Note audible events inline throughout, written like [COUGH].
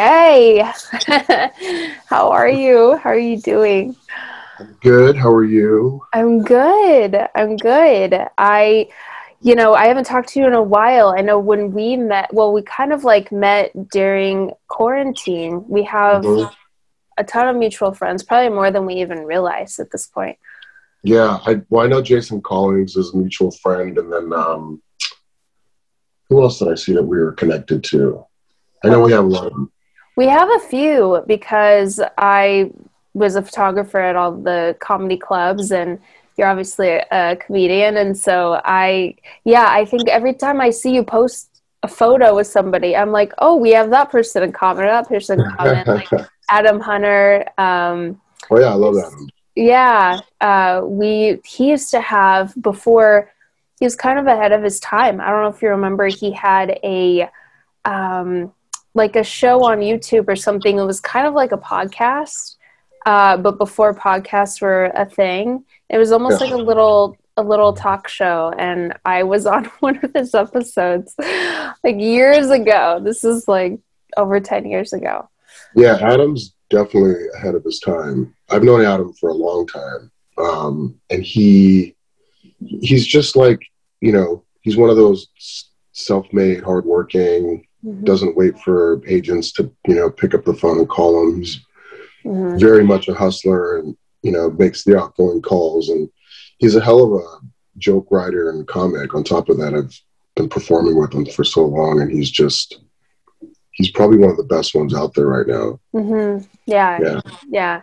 Okay. [LAUGHS] How are you? How are you doing? I'm good. How are you? I'm good. I'm good. I, you know, I haven't talked to you in a while. I know when we met, well, we kind of like met during quarantine. We have mm-hmm. a ton of mutual friends, probably more than we even realize at this point. Yeah. I, well, I know Jason Collins is a mutual friend. And then, um, who else did I see that we were connected to? I know we have a lot of. We have a few because I was a photographer at all the comedy clubs and you're obviously a comedian and so I yeah, I think every time I see you post a photo with somebody, I'm like, oh, we have that person in common, that person in common, like [LAUGHS] Adam Hunter. Um, oh yeah, I love Adam. Yeah, uh, we he used to have before he was kind of ahead of his time. I don't know if you remember, he had a um, like a show on YouTube or something. It was kind of like a podcast, uh, but before podcasts were a thing. It was almost yeah. like a little a little talk show, and I was [LAUGHS] on one of his episodes like years ago. This is like over ten years ago. Yeah, Adam's definitely ahead of his time. I've known Adam for a long time, um, and he he's just like you know he's one of those self-made, hardworking. Mm-hmm. Doesn't wait for agents to you know pick up the phone and call him. He's mm-hmm. very much a hustler, and you know makes the outgoing calls. And he's a hell of a joke writer and comic. On top of that, I've been performing with him for so long, and he's just he's probably one of the best ones out there right now. Mm-hmm. Yeah, yeah, yeah.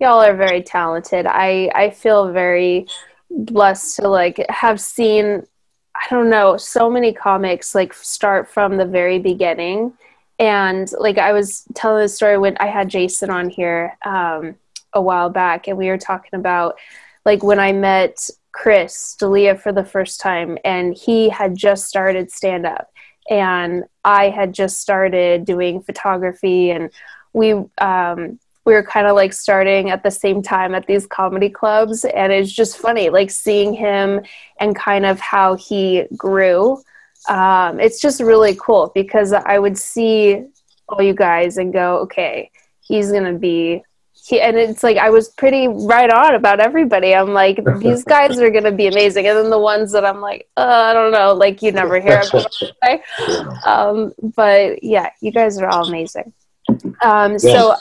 Y'all are very talented. I I feel very blessed to like have seen I don't know, so many comics like start from the very beginning. And like I was telling the story when I had Jason on here um, a while back, and we were talking about like when I met Chris D'Elia for the first time, and he had just started stand up, and I had just started doing photography, and we um, we were kind of like starting at the same time at these comedy clubs and it's just funny like seeing him and kind of how he grew um, it's just really cool because i would see all you guys and go okay he's gonna be he, and it's like i was pretty right on about everybody. I'm like these [LAUGHS] guys are gonna be amazing and then the ones that i'm like uh, i don't know like you never hear about [LAUGHS] um, but yeah you guys are all amazing. Um, so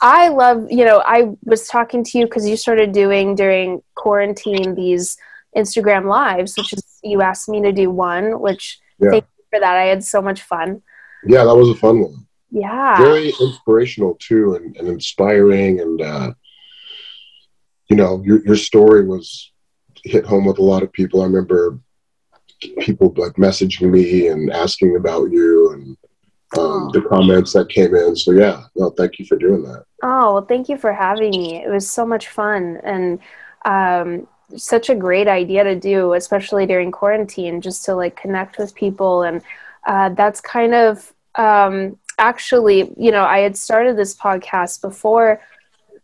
I love, you know, I was talking to you because you started doing during quarantine these Instagram lives, which is you asked me to do one, which yeah. thank you for that. I had so much fun. Yeah, that was a fun one. Yeah. Very inspirational too and, and inspiring and uh you know, your your story was hit home with a lot of people. I remember people like messaging me and asking about you and um, the comments that came in. So yeah, no, thank you for doing that. Oh well, thank you for having me. It was so much fun and um, such a great idea to do, especially during quarantine, just to like connect with people. And uh, that's kind of um, actually, you know, I had started this podcast before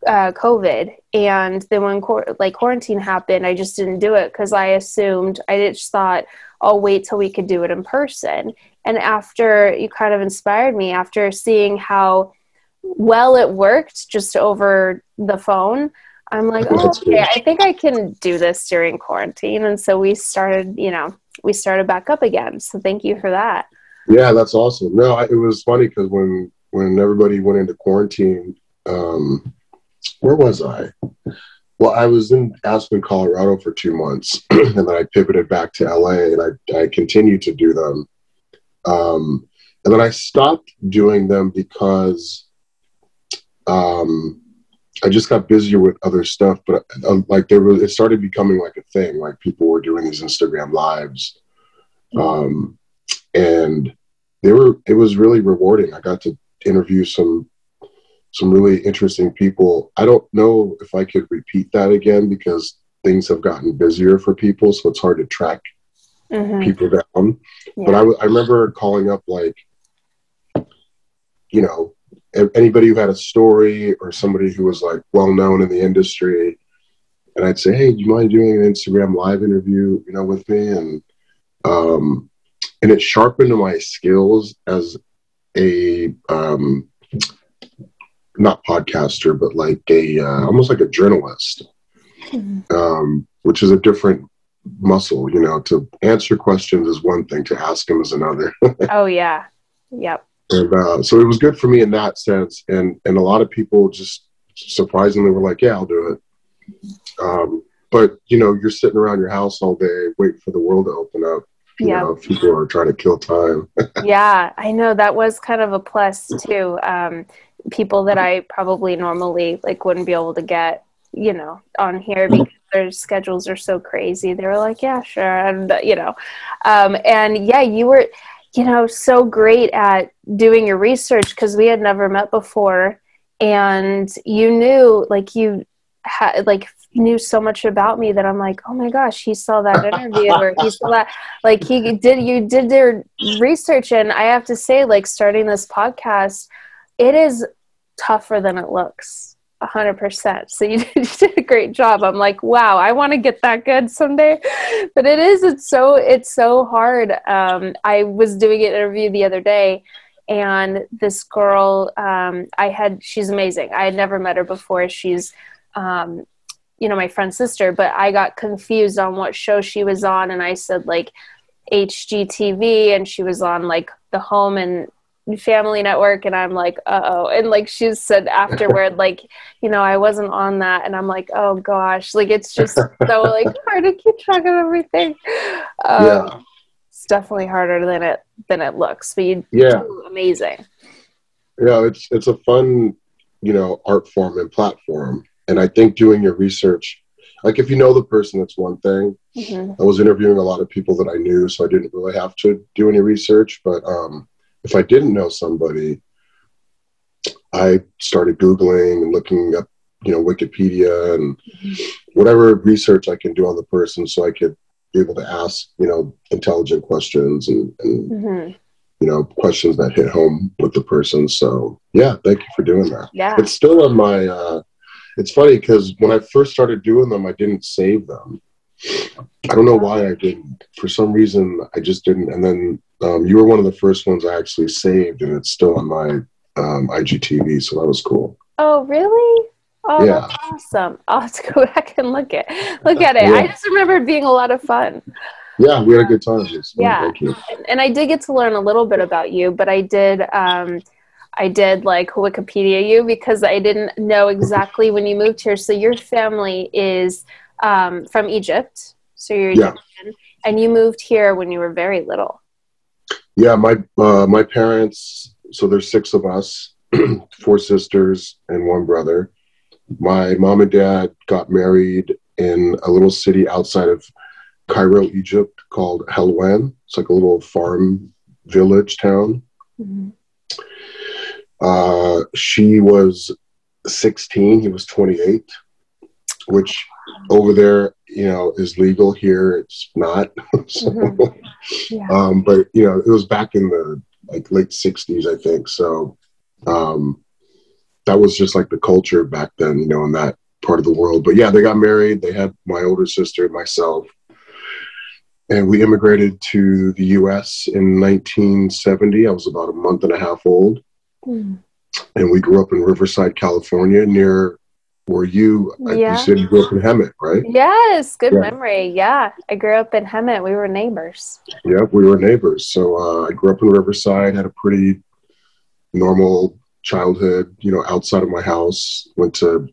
uh, COVID, and then when like quarantine happened, I just didn't do it because I assumed I just thought I'll wait till we could do it in person. And after you kind of inspired me, after seeing how well it worked just over the phone, I'm like, oh, okay, I think I can do this during quarantine. And so we started, you know, we started back up again. So thank you for that. Yeah, that's awesome. No, it was funny because when when everybody went into quarantine, um, where was I? Well, I was in Aspen, Colorado for two months, [CLEARS THROAT] and then I pivoted back to LA, and I I continued to do them um, and then I stopped doing them because um, I just got busier with other stuff. But uh, like there was, it started becoming like a thing. Like people were doing these Instagram lives, um, and they were. It was really rewarding. I got to interview some some really interesting people. I don't know if I could repeat that again because things have gotten busier for people, so it's hard to track mm-hmm. people down. Yeah. But I, I remember calling up like, you know, anybody who had a story or somebody who was like well known in the industry, and I'd say, "Hey, do you mind doing an Instagram live interview, you know, with me?" And um, and it sharpened my skills as a um, not podcaster, but like a uh, almost like a journalist, mm-hmm. um, which is a different muscle. You know, to answer questions is one thing, to ask them is another. [LAUGHS] oh yeah, yep. And uh, so it was good for me in that sense, and and a lot of people just surprisingly were like, "Yeah, I'll do it." Um, but you know, you're sitting around your house all day waiting for the world to open up. You yeah. know, people are trying to kill time. [LAUGHS] yeah, I know that was kind of a plus too. Um, people that I probably normally like wouldn't be able to get, you know, on here because their schedules are so crazy. They were like, yeah, sure, and you know, um, and yeah, you were, you know, so great at doing your research because we had never met before, and you knew like you had like knew so much about me that I'm like, oh my gosh, he saw that interview or he saw that. Like he did, you did their research, and I have to say, like starting this podcast, it is tougher than it looks. A hundred percent. So you [LAUGHS] did, you did a great job. I'm like, wow, I want to get that good someday. But it is. It's so. It's so hard. Um, I was doing an interview the other day, and this girl, um, I had. She's amazing. I had never met her before. She's um, you know my friend's sister but i got confused on what show she was on and i said like hgtv and she was on like the home and family network and i'm like oh and like she said afterward [LAUGHS] like you know i wasn't on that and i'm like oh gosh like it's just so [LAUGHS] like hard to keep track of everything um, yeah it's definitely harder than it than it looks but you yeah amazing yeah it's it's a fun you know art form and platform and I think doing your research, like if you know the person, that's one thing. Mm-hmm. I was interviewing a lot of people that I knew, so I didn't really have to do any research. But um, if I didn't know somebody, I started Googling and looking up, you know, Wikipedia and mm-hmm. whatever research I can do on the person so I could be able to ask, you know, intelligent questions and, and mm-hmm. you know, questions that hit home with the person. So yeah, thank you for doing that. Yeah. It's still on my, uh, it's funny because when I first started doing them, I didn't save them. I don't know why I didn't. For some reason, I just didn't. And then um, you were one of the first ones I actually saved, and it's still on my um, IGTV, so that was cool. Oh, really? Oh, yeah. awesome! I'll have to go [LAUGHS] back and look at look at it. Yeah. I just remember it being a lot of fun. Yeah, we had a good time. Yeah, and I did get to learn a little bit about you, but I did. Um, I did like Wikipedia you because I didn't know exactly when you moved here. So your family is um, from Egypt, so you're yeah. And you moved here when you were very little. Yeah, my uh, my parents. So there's six of us, [CLEARS THROAT] four sisters and one brother. My mom and dad got married in a little city outside of Cairo, Egypt, called Helwan. It's like a little farm village town. Mm-hmm. Uh, she was 16, he was 28, which over there, you know, is legal. Here, it's not. [LAUGHS] so, mm-hmm. yeah. um, but you know, it was back in the like late 60s, I think. So um, that was just like the culture back then, you know, in that part of the world. But yeah, they got married. They had my older sister, and myself, and we immigrated to the U.S. in 1970. I was about a month and a half old. Mm. And we grew up in Riverside, California, near where you, yeah. you said you grew up in Hemet, right? Yes, good yeah. memory. Yeah, I grew up in Hemet. We were neighbors. Yeah, we were neighbors. So uh, I grew up in Riverside, had a pretty normal childhood, you know, outside of my house. Went to,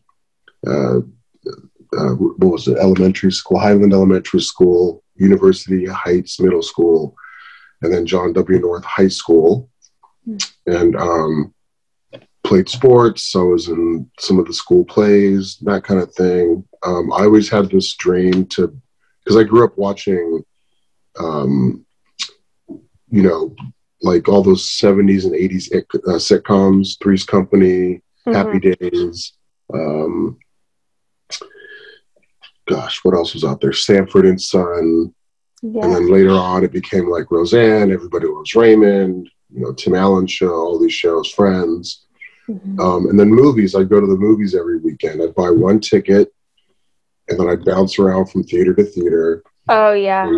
uh, uh, what was it, elementary school, Highland Elementary School, University Heights Middle School, and then John W. North High School and um, played sports. So I was in some of the school plays, that kind of thing. Um, I always had this dream to, because I grew up watching, um, you know, like all those 70s and 80s uh, sitcoms, Three's Company, mm-hmm. Happy Days. Um, gosh, what else was out there? Sanford and Son. Yeah. And then later on, it became like Roseanne. Everybody loves Raymond you know Tim Allen show, all these shows, Friends, mm-hmm. um, and then movies. I'd go to the movies every weekend. I'd buy one ticket, and then I'd bounce around from theater to theater. Oh yeah,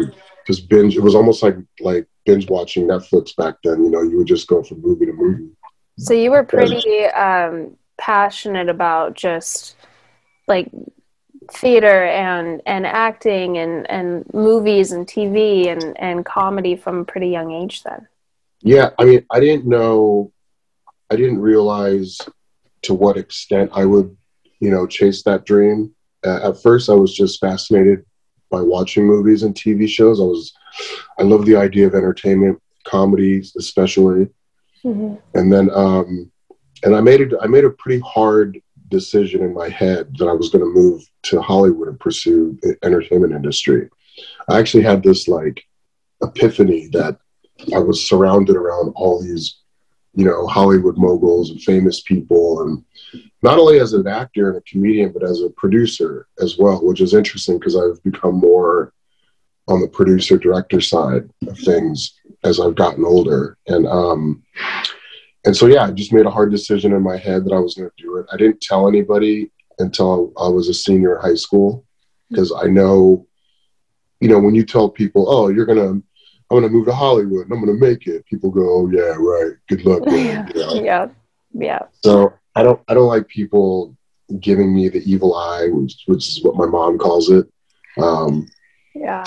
just binge. It was almost like like binge watching Netflix back then. You know, you would just go from movie to movie. So you were pretty um, passionate about just like theater and and acting and and movies and TV and and comedy from a pretty young age then. Yeah, I mean, I didn't know I didn't realize to what extent I would, you know, chase that dream. Uh, at first I was just fascinated by watching movies and TV shows. I was I love the idea of entertainment, comedies especially. Mm-hmm. And then um and I made it I made a pretty hard decision in my head that I was going to move to Hollywood and pursue the entertainment industry. I actually had this like epiphany that I was surrounded around all these, you know, Hollywood moguls and famous people, and not only as an actor and a comedian, but as a producer as well, which is interesting because I've become more on the producer director side of things as I've gotten older. And um, and so yeah, I just made a hard decision in my head that I was going to do it. I didn't tell anybody until I was a senior in high school because I know, you know, when you tell people, "Oh, you're gonna, I'm gonna move to Hollywood and I'm gonna make it," people go, "Oh yeah, right. Good luck." [LAUGHS] Yeah. yeah, yeah. So I don't, I don't like people giving me the evil eye, which, which is what my mom calls it. Um, yeah.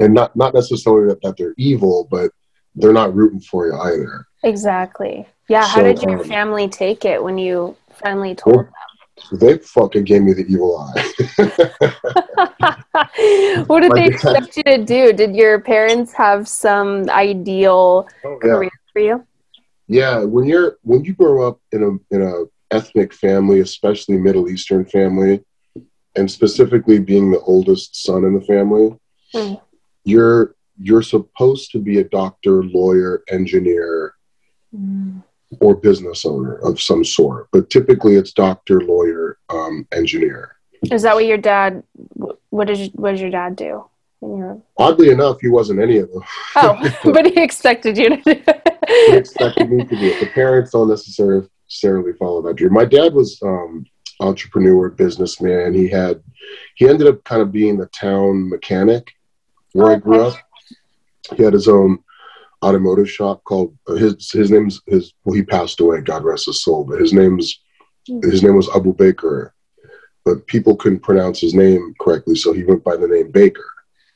And not not necessarily that, that they're evil, but they're not rooting for you either. Exactly. Yeah. So, how did your um, family take it when you finally told well, them? They fucking gave me the evil eye. [LAUGHS] what did they expect you to do? Did your parents have some ideal oh, career for you? Yeah, when you're when you grow up in a in a ethnic family, especially Middle Eastern family, and specifically being the oldest son in the family, mm. you're you're supposed to be a doctor, lawyer, engineer, mm. Or business owner of some sort. But typically, it's doctor, lawyer, um, engineer. Is that what your dad? What did what did your dad do? Oddly enough, he wasn't any of them. Oh, [LAUGHS] but he expected you to. do he expected me to do it. The parents don't necessarily follow that dream. My dad was um, entrepreneur, businessman. He had he ended up kind of being the town mechanic where okay. I grew up. He had his own automotive shop called his his name's his well he passed away god rest his soul but his name's mm-hmm. his name was abu baker but people couldn't pronounce his name correctly so he went by the name baker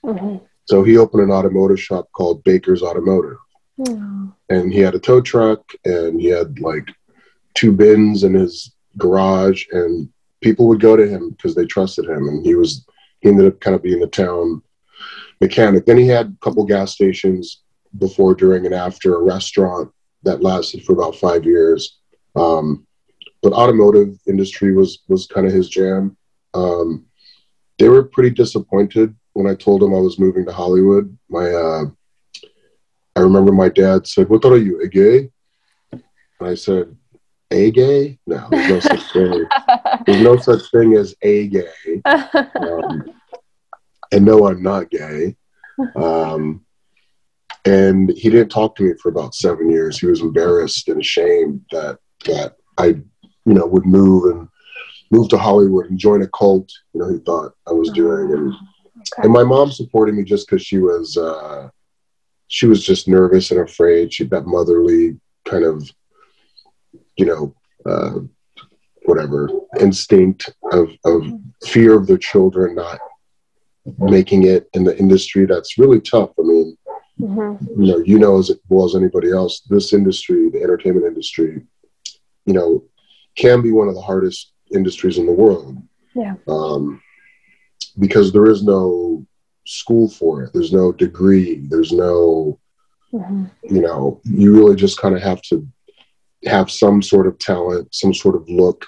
mm-hmm. so he opened an automotive shop called baker's automotive mm-hmm. and he had a tow truck and he had like two bins in his garage and people would go to him because they trusted him and he was he ended up kind of being the town mechanic then he had a couple gas stations before, during, and after a restaurant that lasted for about five years. Um, but automotive industry was was kind of his jam. Um, they were pretty disappointed when I told them I was moving to Hollywood. My uh, I remember my dad said, "What are you, a gay?" And I said, "A gay? No, there's no such thing. [LAUGHS] there's no such thing as a gay." [LAUGHS] Um, and no, I'm not gay. Um, and he didn't talk to me for about seven years. He was embarrassed and ashamed that that I, you know, would move and move to Hollywood and join a cult. You know, he thought I was doing, and okay. and my mom supported me just because she was uh, she was just nervous and afraid. She had that motherly kind of, you know, uh, whatever instinct of of fear of their children not making it in the industry that's really tough. I mean, Mm-hmm. You know, you know as well as anybody else, this industry, the entertainment industry, you know, can be one of the hardest industries in the world. Yeah. Um, because there is no school for it. There's no degree. There's no, mm-hmm. you know, you really just kind of have to have some sort of talent, some sort of look,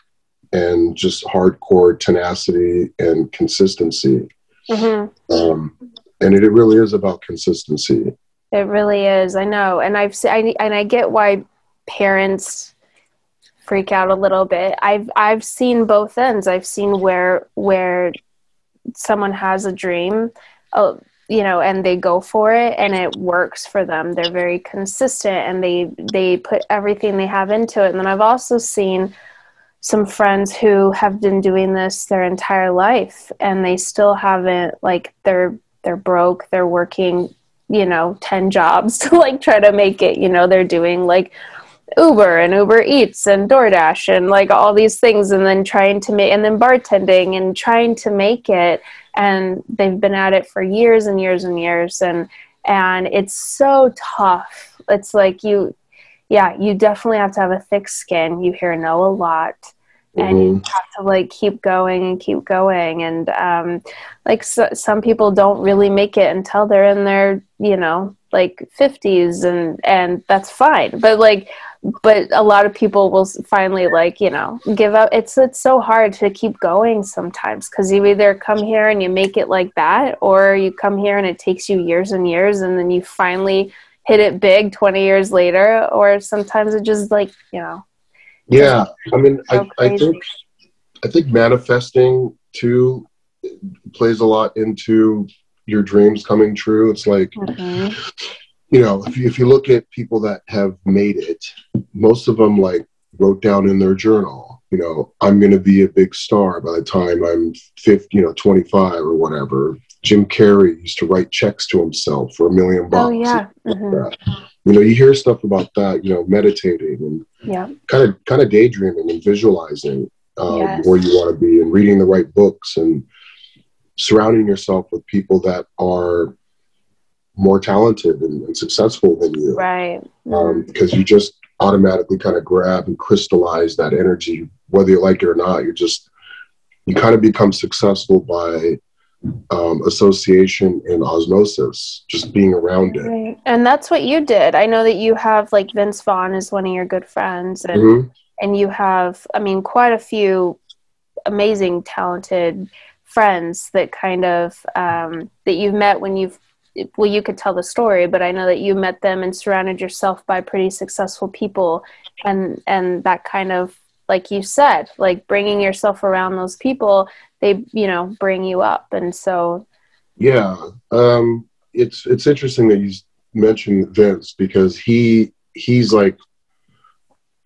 and just hardcore tenacity and consistency. Mm-hmm. Um, and it, it really is about consistency. It really is. I know, and I've I, and I get why parents freak out a little bit. I've I've seen both ends. I've seen where where someone has a dream, uh, you know, and they go for it, and it works for them. They're very consistent, and they they put everything they have into it. And then I've also seen some friends who have been doing this their entire life, and they still haven't like they're they're broke. They're working you know 10 jobs [LAUGHS] to like try to make it you know they're doing like Uber and Uber Eats and DoorDash and like all these things, and then trying to make, and then bartending and trying to make it. And they've been at it for years and years and years. And, and it's so tough. It's like you, yeah, you definitely have to have a thick skin. You hear no a lot and mm-hmm. you have to like keep going and keep going and um, like so, some people don't really make it until they're in their you know like 50s and and that's fine but like but a lot of people will finally like you know give up it's it's so hard to keep going sometimes because you either come here and you make it like that or you come here and it takes you years and years and then you finally hit it big 20 years later or sometimes it just like you know yeah, I mean, I, I think I think manifesting too plays a lot into your dreams coming true. It's like, mm-hmm. you know, if you, if you look at people that have made it, most of them like wrote down in their journal, you know, I'm going to be a big star by the time I'm 50, you know, 25 or whatever. Jim Carrey used to write checks to himself for a million bucks. Oh, yeah. Mm-hmm. You know, you hear stuff about that, you know, meditating and yeah. kind of kind of daydreaming and visualizing um, yes. where you want to be and reading the right books and surrounding yourself with people that are more talented and, and successful than you. Right. Um, because you just automatically kind of grab and crystallize that energy, whether you like it or not. You just you kind of become successful by um, association and osmosis, just being around it. Right. And that's what you did. I know that you have like Vince Vaughn is one of your good friends, and mm-hmm. and you have, I mean, quite a few amazing, talented friends that kind of um, that you've met when you've well you could tell the story but i know that you met them and surrounded yourself by pretty successful people and and that kind of like you said like bringing yourself around those people they you know bring you up. And so yeah um it's it's interesting that you mentioned vince because he he's like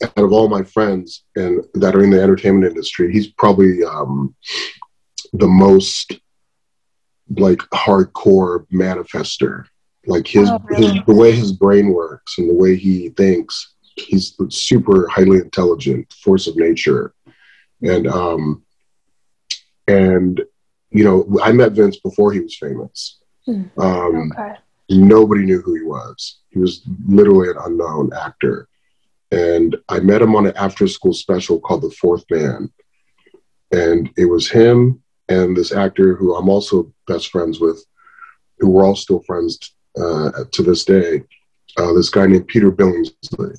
out of all my friends and that are in the entertainment industry he's probably um the most like hardcore manifester. Like his, oh, really? his the way his brain works and the way he thinks he's super highly intelligent force of nature. And um and you know i met vince before he was famous. Mm, um okay. nobody knew who he was. He was literally an unknown actor. And i met him on an after school special called the fourth man. And it was him and this actor who i'm also best friends with who we're all still friends uh, to this day uh, this guy named peter billingsley.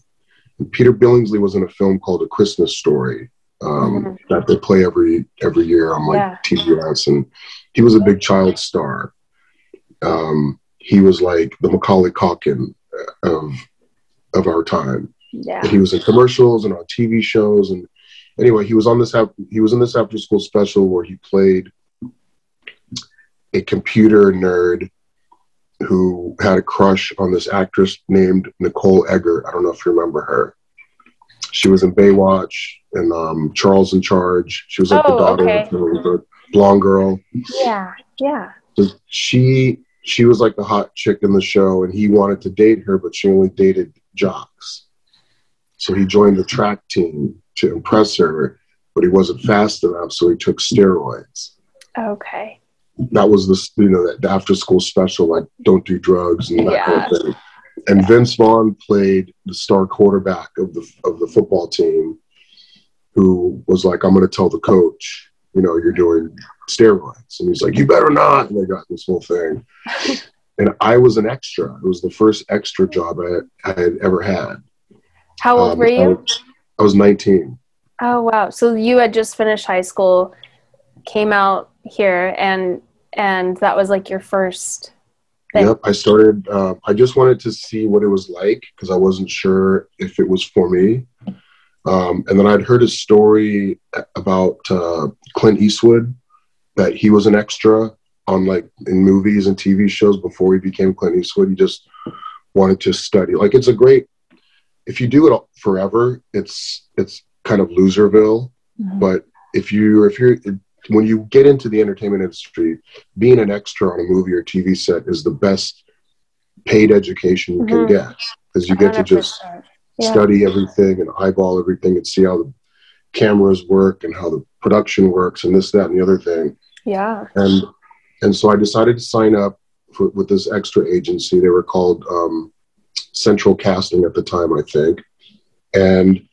And Peter Billingsley was in a film called A Christmas Story um, mm-hmm. that they play every every year on like yeah. TBS, and he was a big child star. Um, he was like the Macaulay Culkin of of our time. Yeah. And he was in commercials and on TV shows, and anyway, he was on this he was in this after school special where he played a computer nerd who had a crush on this actress named Nicole Eggert. I don't know if you remember her. She was in Baywatch and um, Charles in Charge. She was like oh, the daughter okay. of the blonde girl. Yeah, yeah. So she she was like the hot chick in the show, and he wanted to date her, but she only dated jocks. So he joined the track team to impress her, but he wasn't fast enough, so he took steroids. Okay that was the you know the after school special like don't do drugs and that yeah. kind of thing. And yeah. Vince Vaughn played the star quarterback of the of the football team, who was like, "I'm going to tell the coach, you know, you're doing steroids," and he's like, "You better not." And they got this whole thing. [LAUGHS] and I was an extra. It was the first extra job I, I had ever had. How old um, were you? I was, I was 19. Oh wow! So you had just finished high school, came out here, and and that was like your first Yep, I started. Uh, I just wanted to see what it was like because I wasn't sure if it was for me. Um, and then I'd heard a story about uh, Clint Eastwood that he was an extra on like in movies and TV shows before he became Clint Eastwood. He just wanted to study. Like it's a great. If you do it forever, it's it's kind of loserville. Mm-hmm. But if you if you're when you get into the entertainment industry, being an extra on a movie or TV set is the best paid education you mm-hmm. can get because you get 100%. to just yeah. study everything and eyeball everything and see how the cameras work and how the production works and this, that, and the other thing. Yeah. And and so I decided to sign up for, with this extra agency. They were called um, Central Casting at the time, I think. And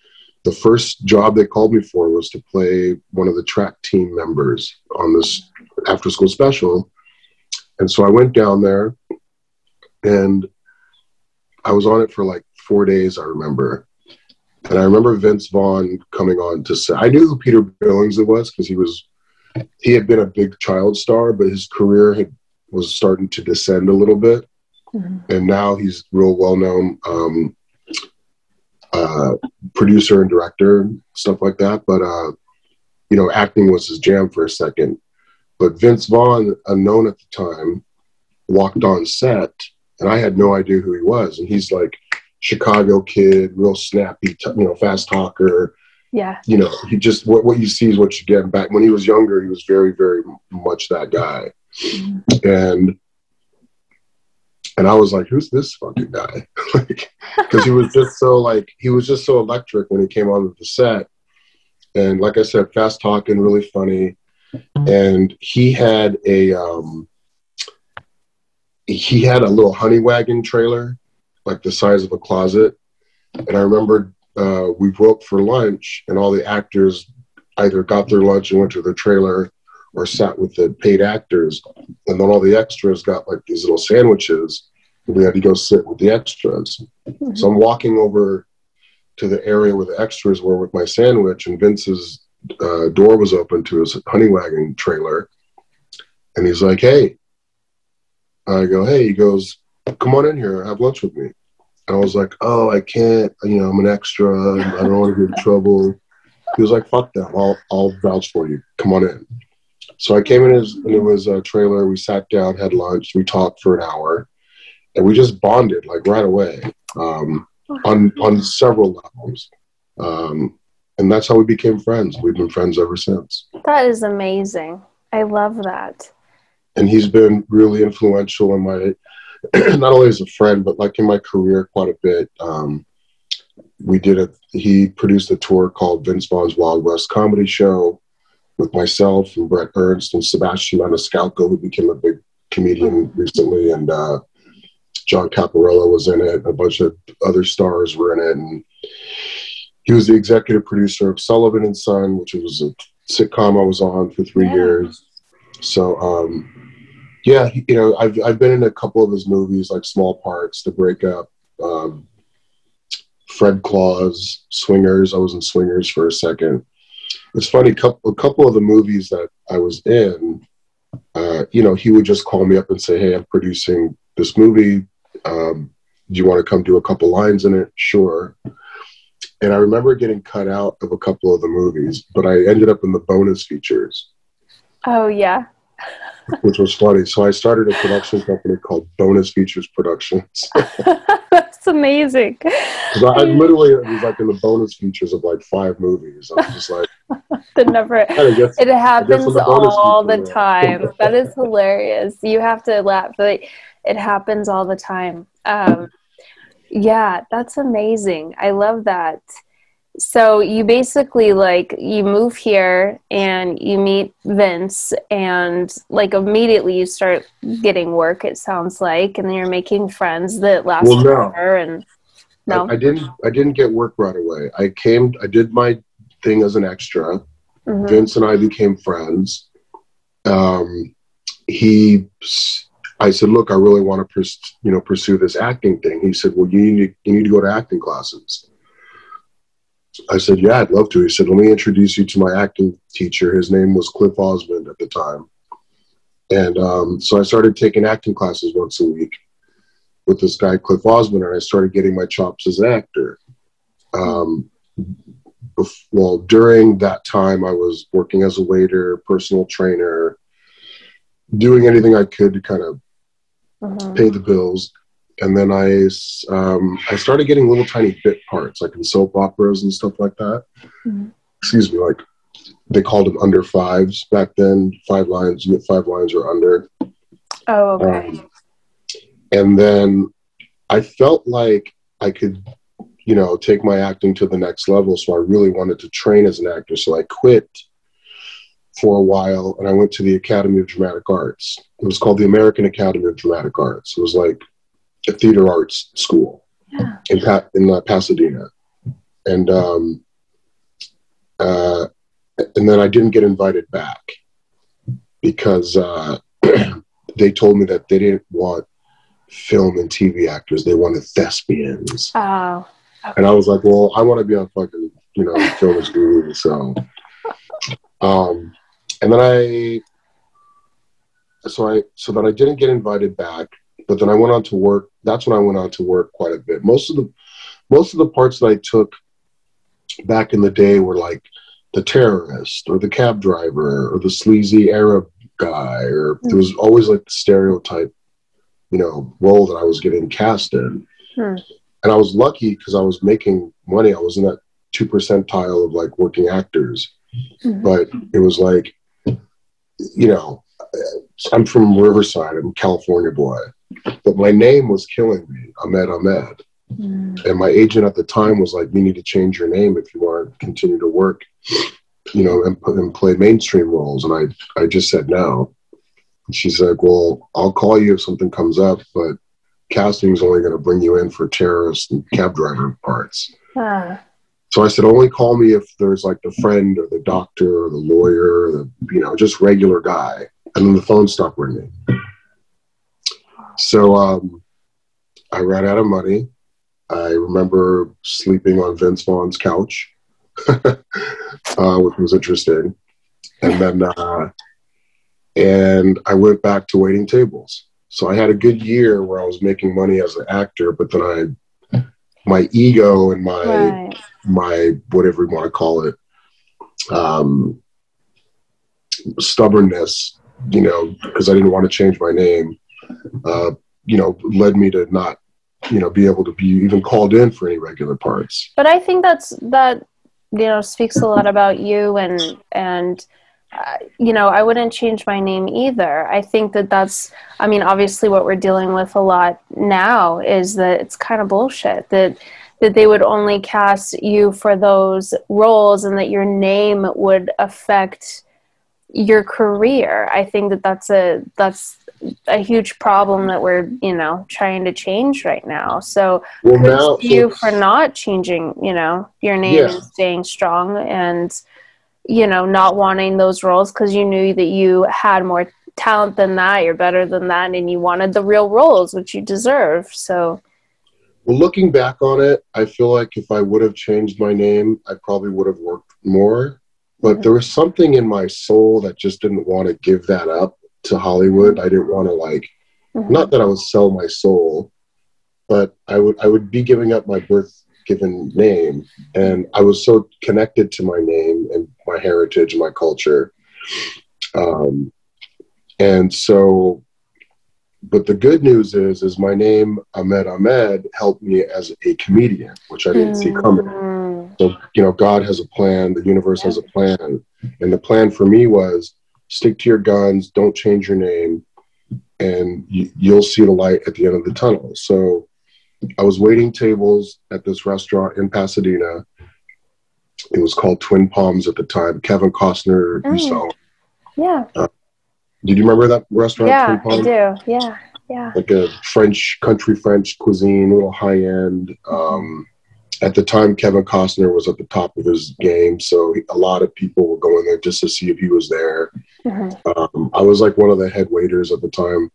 the first job they called me for was to play one of the track team members on this after school special. And so I went down there and I was on it for like four days, I remember. And I remember Vince Vaughn coming on to say, I knew who Peter Billingsley was because he was, he had been a big child star, but his career had, was starting to descend a little bit. Mm-hmm. And now he's real well known um, uh, producer and director, stuff like that. But, uh, you know, acting was his jam for a second. But Vince Vaughn, unknown at the time, walked on set, and I had no idea who he was. And he's like Chicago kid, real snappy, t- you know, fast talker. Yeah. You know, he just what what you see is what you get. Back when he was younger, he was very, very much that guy. Mm-hmm. And and I was like, "Who's this fucking guy?" [LAUGHS] like, because he was just so like he was just so electric when he came onto the set, and like I said, fast talking, really funny, and he had a um, he had a little honey wagon trailer, like the size of a closet, and I remember uh, we broke for lunch, and all the actors either got their lunch and went to their trailer, or sat with the paid actors, and then all the extras got like these little sandwiches. And we had to go sit with the extras. Mm-hmm. So I'm walking over to the area where the extras were with my sandwich, and Vince's uh, door was open to his honey wagon trailer, and he's like, "Hey." I go, "Hey," he goes, "Come on in here, have lunch with me." And I was like, "Oh, I can't. You know, I'm an extra. I don't want to get in trouble." He was like, "Fuck that. I'll I'll vouch for you. Come on in." So I came in as, and it was a trailer. We sat down, had lunch, we talked for an hour, and we just bonded like right away um, on on several levels. Um, and that's how we became friends. We've been friends ever since. That is amazing. I love that. And he's been really influential in my, [CLEARS THROAT] not only as a friend, but like in my career quite a bit. Um, we did a, he produced a tour called Vince Vaughn's Wild West Comedy Show with myself and Brett Ernst and Sebastian Maniscalco, who became a big comedian recently, and uh, John Caparulo was in it. A bunch of other stars were in it, and he was the executive producer of Sullivan and Son, which was a sitcom I was on for three yeah. years. So, um, yeah, you know, I've I've been in a couple of his movies, like Small Parts, The Breakup, um, Fred Claus, Swingers. I was in Swingers for a second it's funny. A couple of the movies that I was in, uh, you know, he would just call me up and say, "Hey, I'm producing this movie. Um, do you want to come do a couple lines in it?" Sure. And I remember getting cut out of a couple of the movies, but I ended up in the bonus features. Oh yeah. [LAUGHS] which was funny. So I started a production company called Bonus Features Productions. [LAUGHS] That's amazing. I, literally it was like in the bonus features of like five movies. I was just like, [LAUGHS] the number. Guess, it happens the all the time. [LAUGHS] that is hilarious. You have to laugh. but it happens all the time. Um, yeah, that's amazing. I love that so you basically like you move here and you meet Vince and like immediately you start getting work it sounds like and then you're making friends that last well, no. forever and no? I, I, didn't I didn't get work right away. I came I did my thing as an extra. Mm-hmm. Vince and I became friends. Um he I said look I really want to pers- you know pursue this acting thing. He said well you need to, you need to go to acting classes I said, Yeah, I'd love to. He said, Let me introduce you to my acting teacher. His name was Cliff Osmond at the time. And um, so I started taking acting classes once a week with this guy, Cliff Osmond, and I started getting my chops as an actor. Um, well, during that time, I was working as a waiter, personal trainer, doing anything I could to kind of uh-huh. pay the bills and then I um, I started getting little tiny bit parts, like in soap operas and stuff like that. Mm-hmm. Excuse me, like they called them under fives back then. Five lines, you get five lines or under. Oh, okay. Um, and then I felt like I could you know, take my acting to the next level. So I really wanted to train as an actor. So I quit for a while and I went to the Academy of Dramatic Arts. It was called the American Academy of Dramatic Arts. It was like a theater arts school yeah. in, pa- in uh, Pasadena. And, um, uh, and then I didn't get invited back because uh, [CLEARS THROAT] they told me that they didn't want film and TV actors; they wanted thespians. Oh, okay. and I was like, "Well, I want to be on fucking you know film and TV." So, um, and then I, so I, so that I didn't get invited back, but then I went on to work. That's when I went on to work quite a bit. Most of the, most of the parts that I took back in the day were like the terrorist or the cab driver or the sleazy Arab guy, or mm. there was always like the stereotype, you know, role that I was getting cast in. Mm. And I was lucky because I was making money. I was in that two percentile of like working actors, mm. but it was like, you know, I'm from Riverside. I'm a California boy, but my name was killing me, Ahmed Ahmed. Mm. And my agent at the time was like, "You need to change your name if you want to continue to work, you know, and, and play mainstream roles." And I, I just said no. And she's like, "Well, I'll call you if something comes up, but casting is only going to bring you in for terrorist and cab driver parts." Ah. So I said, "Only call me if there's like the friend or the doctor or the lawyer, or the you know, just regular guy." And then the phone stopped ringing. So um, I ran out of money I remember sleeping on Vince Vaughn's couch, [LAUGHS] uh, which was interesting. And then, uh, and I went back to waiting tables. So I had a good year where I was making money as an actor, but then I, my ego and my, right. my whatever you want to call it, um, stubbornness, you know, because I didn't want to change my name, uh, you know, led me to not you know be able to be even called in for any regular parts. But i think that's that you know speaks a lot about you and and uh, you know i wouldn't change my name either. I think that that's i mean obviously what we're dealing with a lot now is that it's kind of bullshit that that they would only cast you for those roles and that your name would affect your career. I think that that's a that's a huge problem that we're you know trying to change right now. So well, now, you for not changing you know your name yeah. and staying strong and you know not wanting those roles because you knew that you had more talent than that you're better than that and you wanted the real roles which you deserve. So well looking back on it i feel like if i would have changed my name i probably would have worked more. But mm-hmm. there was something in my soul that just didn't want to give that up to Hollywood. I didn't want to like, mm-hmm. not that I would sell my soul, but I would I would be giving up my birth given name, and I was so connected to my name and my heritage and my culture. Um, and so, but the good news is, is my name Ahmed Ahmed helped me as a comedian, which I didn't mm-hmm. see coming. So, you know, God has a plan, the universe has a plan. And the plan for me was stick to your guns, don't change your name, and you, you'll see the light at the end of the tunnel. So I was waiting tables at this restaurant in Pasadena. It was called Twin Palms at the time. Kevin Costner mm. used to own. Yeah. Uh, did you remember that restaurant? Yeah, I do. Yeah, yeah. Like a French, country French cuisine, a little high end. Um, at the time Kevin Costner was at the top of his game, so a lot of people were going there just to see if he was there. Mm-hmm. Um, I was like one of the head waiters at the time.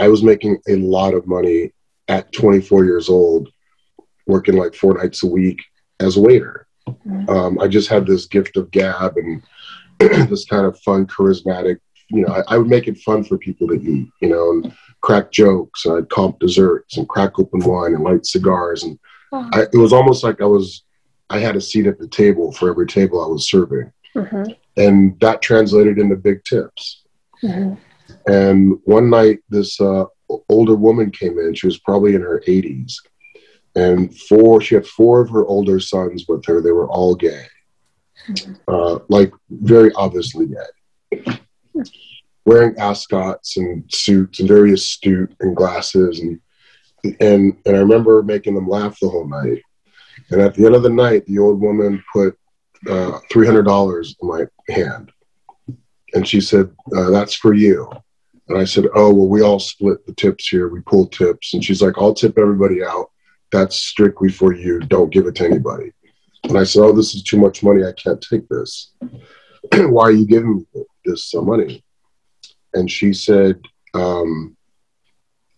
I was making a lot of money at 24 years old, working like four nights a week as a waiter. Mm-hmm. Um, I just had this gift of gab and [CLEARS THROAT] this kind of fun, charismatic. You know, I, I, would make it fun for people to eat. You know, and crack jokes. And I'd comp desserts and crack open wine and light cigars and I, it was almost like I was, I had a seat at the table for every table I was serving. Mm-hmm. And that translated into big tips. Mm-hmm. And one night, this uh, older woman came in. She was probably in her 80s. And four, she had four of her older sons with her. They were all gay, mm-hmm. uh, like very obviously gay. Wearing ascots and suits and very astute and glasses and and and I remember making them laugh the whole night. And at the end of the night, the old woman put uh, $300 in my hand. And she said, uh, That's for you. And I said, Oh, well, we all split the tips here. We pull tips. And she's like, I'll tip everybody out. That's strictly for you. Don't give it to anybody. And I said, Oh, this is too much money. I can't take this. [CLEARS THROAT] Why are you giving me this money? And she said, um,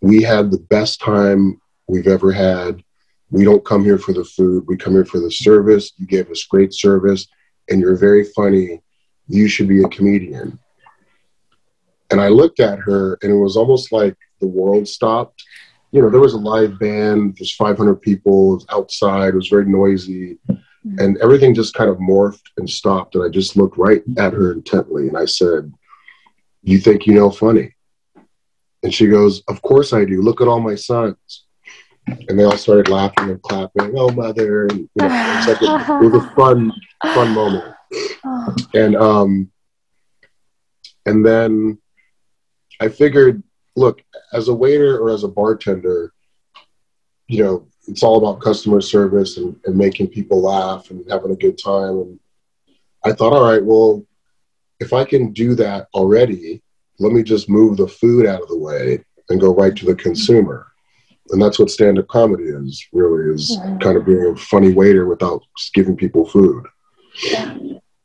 We had the best time we've ever had. We don't come here for the food. We come here for the service. You gave us great service and you're very funny. You should be a comedian. And I looked at her and it was almost like the world stopped. You know, there was a live band, there's 500 people, it was outside, it was very noisy. Mm-hmm. And everything just kind of morphed and stopped. And I just looked right at her intently and I said, You think you know funny? And she goes, Of course I do. Look at all my sons. And they all started laughing and clapping. Oh, mother! And, you know, it, was like a, it was a [LAUGHS] fun, fun moment. And um, and then I figured, look, as a waiter or as a bartender, you know, it's all about customer service and, and making people laugh and having a good time. And I thought, all right, well, if I can do that already, let me just move the food out of the way and go right to the consumer. And that's what stand-up comedy is, really, is mm-hmm. kind of being a funny waiter without giving people food. Yeah.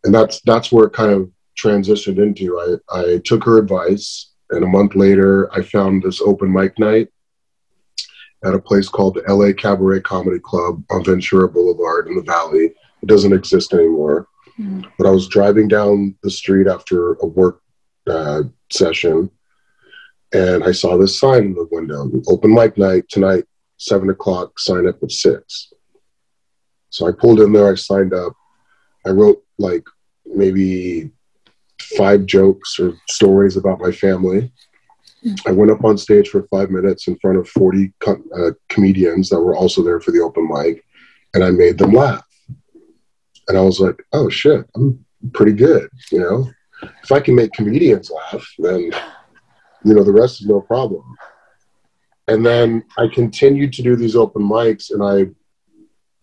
And that's that's where it kind of transitioned into. I, I took her advice, and a month later, I found this open mic night at a place called the LA Cabaret Comedy Club on Ventura Boulevard in the Valley. It doesn't exist anymore. Mm. But I was driving down the street after a work uh, session, and I saw this sign in the window: "Open mic night tonight, seven o'clock. Sign up at six. So I pulled in there. I signed up. I wrote like maybe five jokes or stories about my family. I went up on stage for five minutes in front of 40 co- uh, comedians that were also there for the open mic, and I made them laugh. And I was like, oh shit, I'm pretty good. You know, if I can make comedians laugh, then, you know, the rest is no problem. And then I continued to do these open mics, and I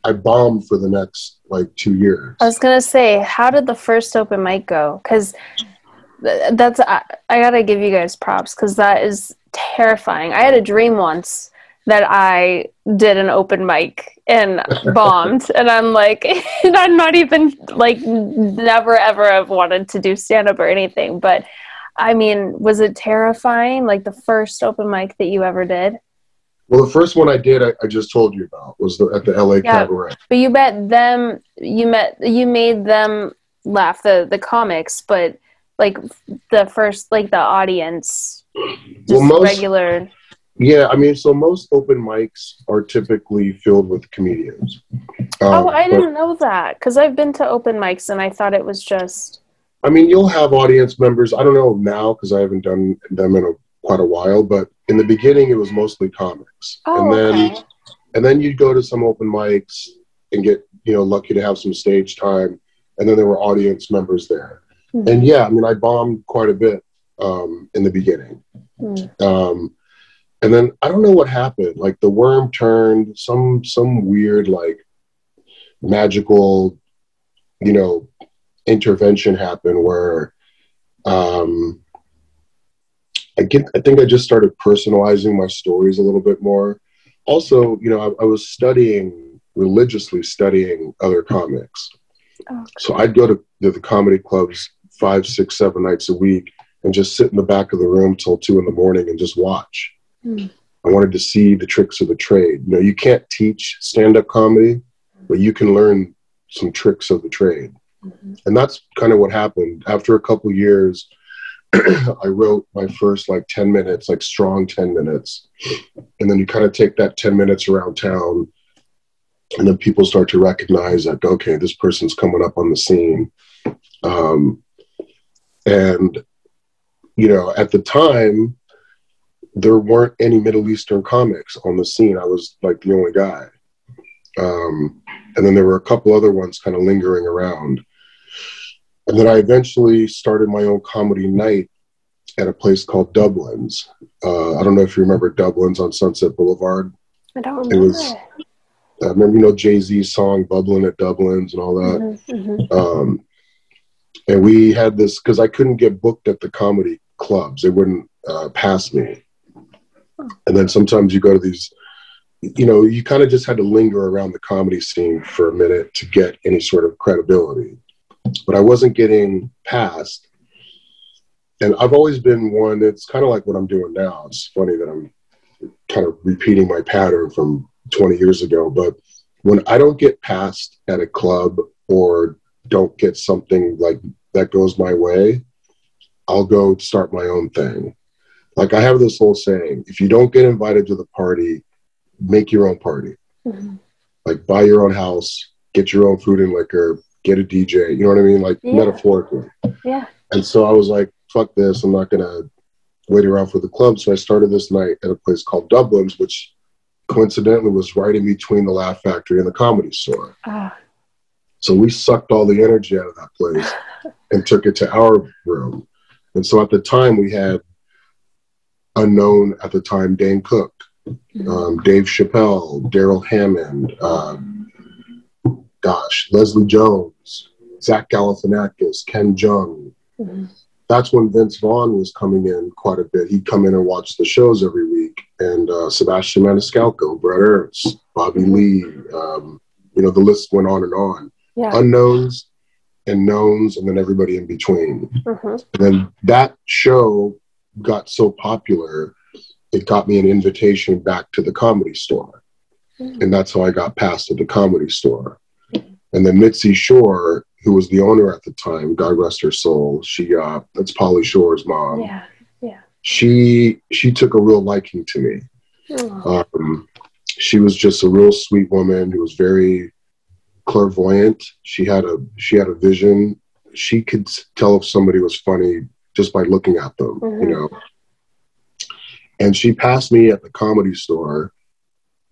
I bombed for the next like two years. I was gonna say, how did the first open mic go? Because that's I, I, gotta give you guys props because that is terrifying. I had a dream once that I did an open mic and [LAUGHS] bombed, and I'm like, [LAUGHS] and I'm not even like never ever have wanted to do stand up or anything, but. I mean, was it terrifying? Like the first open mic that you ever did? Well, the first one I did, I, I just told you about, was the, at the LA yeah, Cabaret. But you met them. You met. You made them laugh. The the comics, but like the first, like the audience, well, most, regular. Yeah, I mean, so most open mics are typically filled with comedians. Um, oh, I didn't know that because I've been to open mics and I thought it was just. I mean, you'll have audience members. I don't know now because I haven't done them in a, quite a while, but in the beginning it was mostly comics oh, and then okay. and then you'd go to some open mics and get you know lucky to have some stage time and then there were audience members there mm-hmm. and yeah i mean i bombed quite a bit um, in the beginning mm-hmm. um, and then i don't know what happened like the worm turned some some weird like magical you know intervention happened where um, I get, I think I just started personalizing my stories a little bit more. Also, you know, I, I was studying religiously studying other comics. Oh, So I'd go to the, the comedy clubs five, six, seven nights a week and just sit in the back of the room till two in the morning and just watch. Mm. I wanted to see the tricks of the trade. You know, you can't teach stand-up comedy, but you can learn some tricks of the trade. Mm-hmm. And that's kind of what happened. After a couple years, [CLEARS THROAT] I wrote my first like 10 minutes, like strong 10 minutes. And then you kind of take that 10 minutes around town, and then people start to recognize that, okay, this person's coming up on the scene. Um, and, you know, at the time, there weren't any Middle Eastern comics on the scene. I was like the only guy. Um, and then there were a couple other ones kind of lingering around. And then I eventually started my own comedy night at a place called Dublin's. Uh, I don't know if you remember Dublin's on Sunset Boulevard. I don't remember. It was, I remember, you know, Jay Z's song "Bubbling at Dublin's" and all that. Mm-hmm, mm-hmm. Um, and we had this because I couldn't get booked at the comedy clubs; they wouldn't uh, pass me. And then sometimes you go to these, you know, you kind of just had to linger around the comedy scene for a minute to get any sort of credibility. But I wasn't getting passed. And I've always been one. It's kind of like what I'm doing now. It's funny that I'm kind of repeating my pattern from 20 years ago. But when I don't get passed at a club or don't get something like that goes my way, I'll go start my own thing. Like I have this whole saying if you don't get invited to the party, make your own party. Mm-hmm. Like buy your own house, get your own food and liquor, get a DJ. You know what I mean? Like yeah. metaphorically. Yeah. And so I was like, fuck this. I'm not going to wait around for the club. So I started this night at a place called Dublin's, which coincidentally was right in between the Laugh Factory and the comedy store. Ah. So we sucked all the energy out of that place [LAUGHS] and took it to our room. And so at the time we had unknown at the time Dane Cook, mm-hmm. um, Dave Chappelle, Darrell Hammond, um, gosh, Leslie Jones, Zach Galifianakis, Ken Jeong. Mm-hmm that's when Vince Vaughn was coming in quite a bit. He'd come in and watch the shows every week, and uh, Sebastian Maniscalco, Bret Ernst, Bobby Lee, um, you know, the list went on and on. Yeah. Unknowns and knowns, and then everybody in between. Mm-hmm. And then that show got so popular, it got me an invitation back to the comedy store. Mm-hmm. And that's how I got passed at the comedy store. And then Mitzi Shore who was the owner at the time, God rest her soul. She uh that's Pauly Shore's mom. Yeah. Yeah. She she took a real liking to me. Um, she was just a real sweet woman who was very clairvoyant. She had a she had a vision. She could tell if somebody was funny just by looking at them, mm-hmm. you know. And she passed me at the comedy store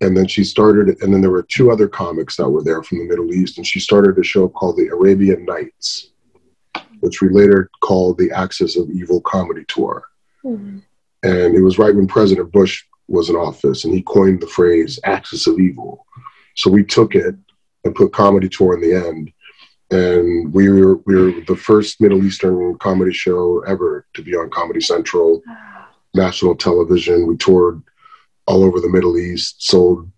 and then she started and then there were two other comics that were there from the middle east and she started a show called the arabian nights which we later called the axis of evil comedy tour. Mm-hmm. and it was right when president bush was in office and he coined the phrase axis of evil. So we took it and put comedy tour in the end. And we were we were the first middle eastern comedy show ever to be on comedy central national television. We toured all over the Middle East, sold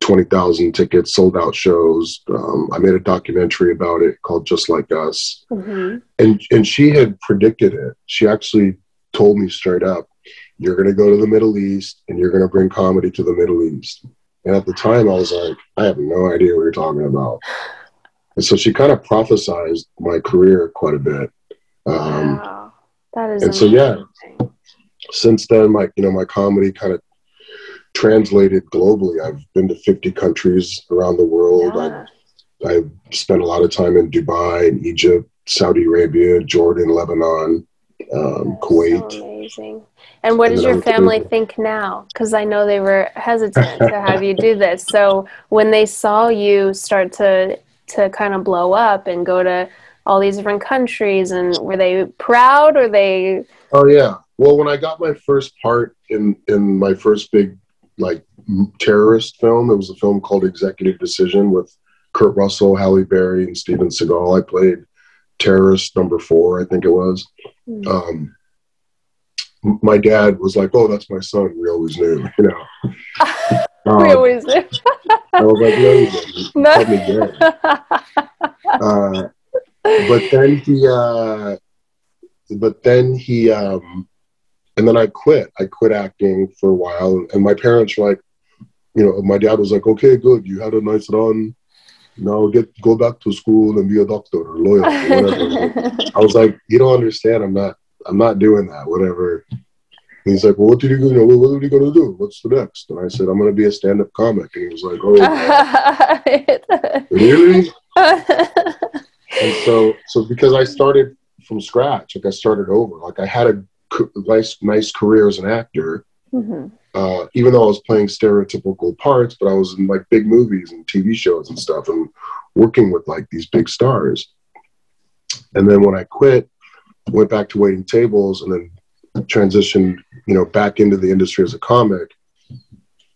20,000 tickets, sold out shows. Um, I made a documentary about it called Just Like Us. Mm-hmm. And, and she had predicted it. She actually told me straight up, you're going to go to the Middle East and you're going to bring comedy to the Middle East. And at the time, I was like, I have no idea what you're talking about. And so she kind of prophesized my career quite a bit. Um, wow. That is and amazing. so, yeah, since then, my, you know, my comedy kind of translated globally. I've been to 50 countries around the world. Yeah. I've, I've spent a lot of time in Dubai Egypt, Saudi Arabia, Jordan, Lebanon, um, Kuwait. So amazing. And what and does your family think now? Because I know they were hesitant [LAUGHS] to have you do this. So when they saw you start to to kind of blow up and go to all these different countries, and were they proud or they? Oh yeah. Well, when I got my first part in in my first big like terrorist film. It was a film called Executive Decision with Kurt Russell, Halle Berry, and Steven Seagal. I played terrorist number four, I think it was. Mm. Um, my dad was like, "Oh, that's my son. We always knew," you know. [LAUGHS] Um, we always knew. I was like, "No, you [LAUGHS] didn't. uh, but then he, uh, but then he, um, and then I quit. I quit acting for a while, and my parents were like, you know, my dad was like, "Okay, good, you had a nice run. Now get go back to school and be a doctor or lawyer or whatever." [LAUGHS] I was like, "You don't understand. I'm not. I'm not doing that. Whatever." And he's like, "Well, what did you, you know? What are you gonna do? What's the next?" And I said, "I'm gonna be a stand-up comic." And he was like, "Oh, [LAUGHS] really?" [LAUGHS] and so, so because I started from scratch, like I started over, like I had a nice nice career as an actor. Mm-hmm. Uh, even though I was playing stereotypical parts, but I was in like big movies and TV shows and stuff, and working with like these big stars. And then when I quit, went back to waiting tables, and then transitioned, you know, back into the industry as a comic.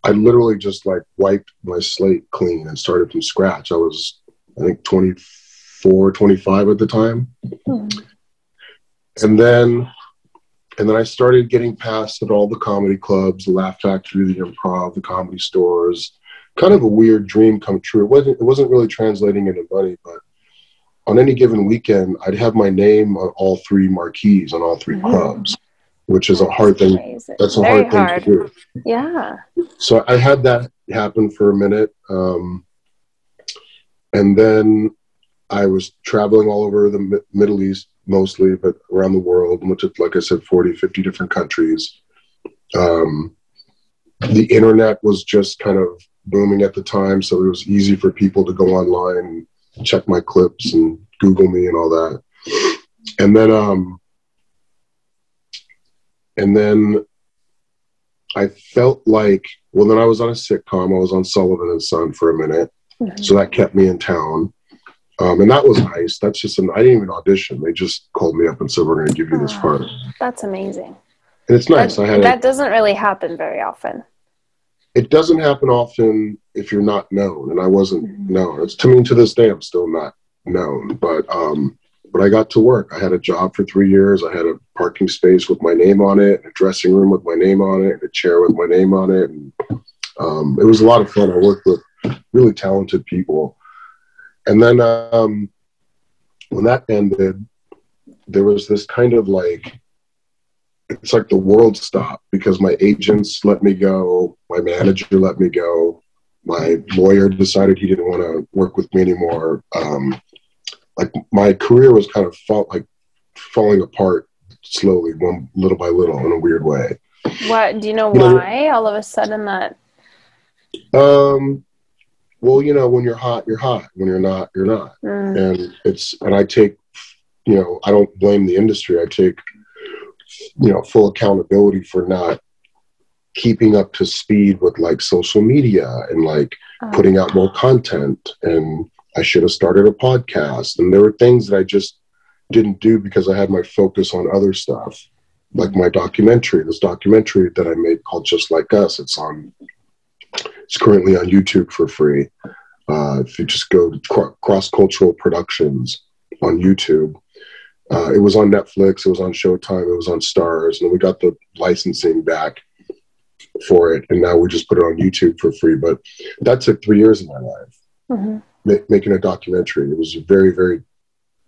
I literally just like wiped my slate clean and started from scratch. I was, I think, 24, 25 at the time. Mm-hmm. And then, and then I started getting past at all the comedy clubs, the Laugh Factory, the Improv, the comedy stores. Kind of a weird dream come true. It wasn't, it wasn't really translating into money, but on any given weekend, I'd have my name on all three marquees on all 3 mm-hmm. clubs which is a hard thing. Amazing. That's a Very hard, hard thing to do. Yeah. So I had that happen for a minute. Um, and then I was traveling all over the M- Middle East mostly, but around the world, went to, like I said, 40, 50 different countries. Um, the internet was just kind of booming at the time, so it was easy for people to go online and check my clips and Google me and all that. And then um, and then I felt like, well, then I was on a sitcom. I was on Sullivan and Son for a minute. Mm-hmm. So that kept me in town. Um, and that was nice. That's just an, I didn't even audition. They just called me up and said, we're going to give you this oh, part. That's amazing. And it's nice. That, I had that a, doesn't really happen very often. It doesn't happen often if you're not known. And I wasn't mm-hmm. known. It's to me, to this day, I'm still not known. But um, but I got to work. I had a job for three years. I had a parking space with my name on it, a dressing room with my name on it, and a chair with my name on it. And um, it was a lot of fun. I worked with really talented people. And then um, when that ended, there was this kind of like, it's like the world stopped because my agents let me go, my manager let me go, my lawyer decided he didn't want to work with me anymore. Um, like my career was kind of felt like falling apart slowly, one little by little, in a weird way. What do you know? You why know, all of a sudden that? Um, well, you know, when you're hot, you're hot. When you're not, you're not. Mm. And it's and I take, you know, I don't blame the industry. I take, you know, full accountability for not keeping up to speed with like social media and like oh. putting out more content and I should have started a podcast. And there were things that I just didn't do because I had my focus on other stuff, like my documentary, this documentary that I made called Just Like Us. It's on, it's currently on YouTube for free. Uh, if you just go to Cross Cultural Productions on YouTube, uh, it was on Netflix, it was on Showtime, it was on Stars, and we got the licensing back for it, and now we just put it on YouTube for free. But that took three years of my life. Mm-hmm ma- making a documentary. It was a very, very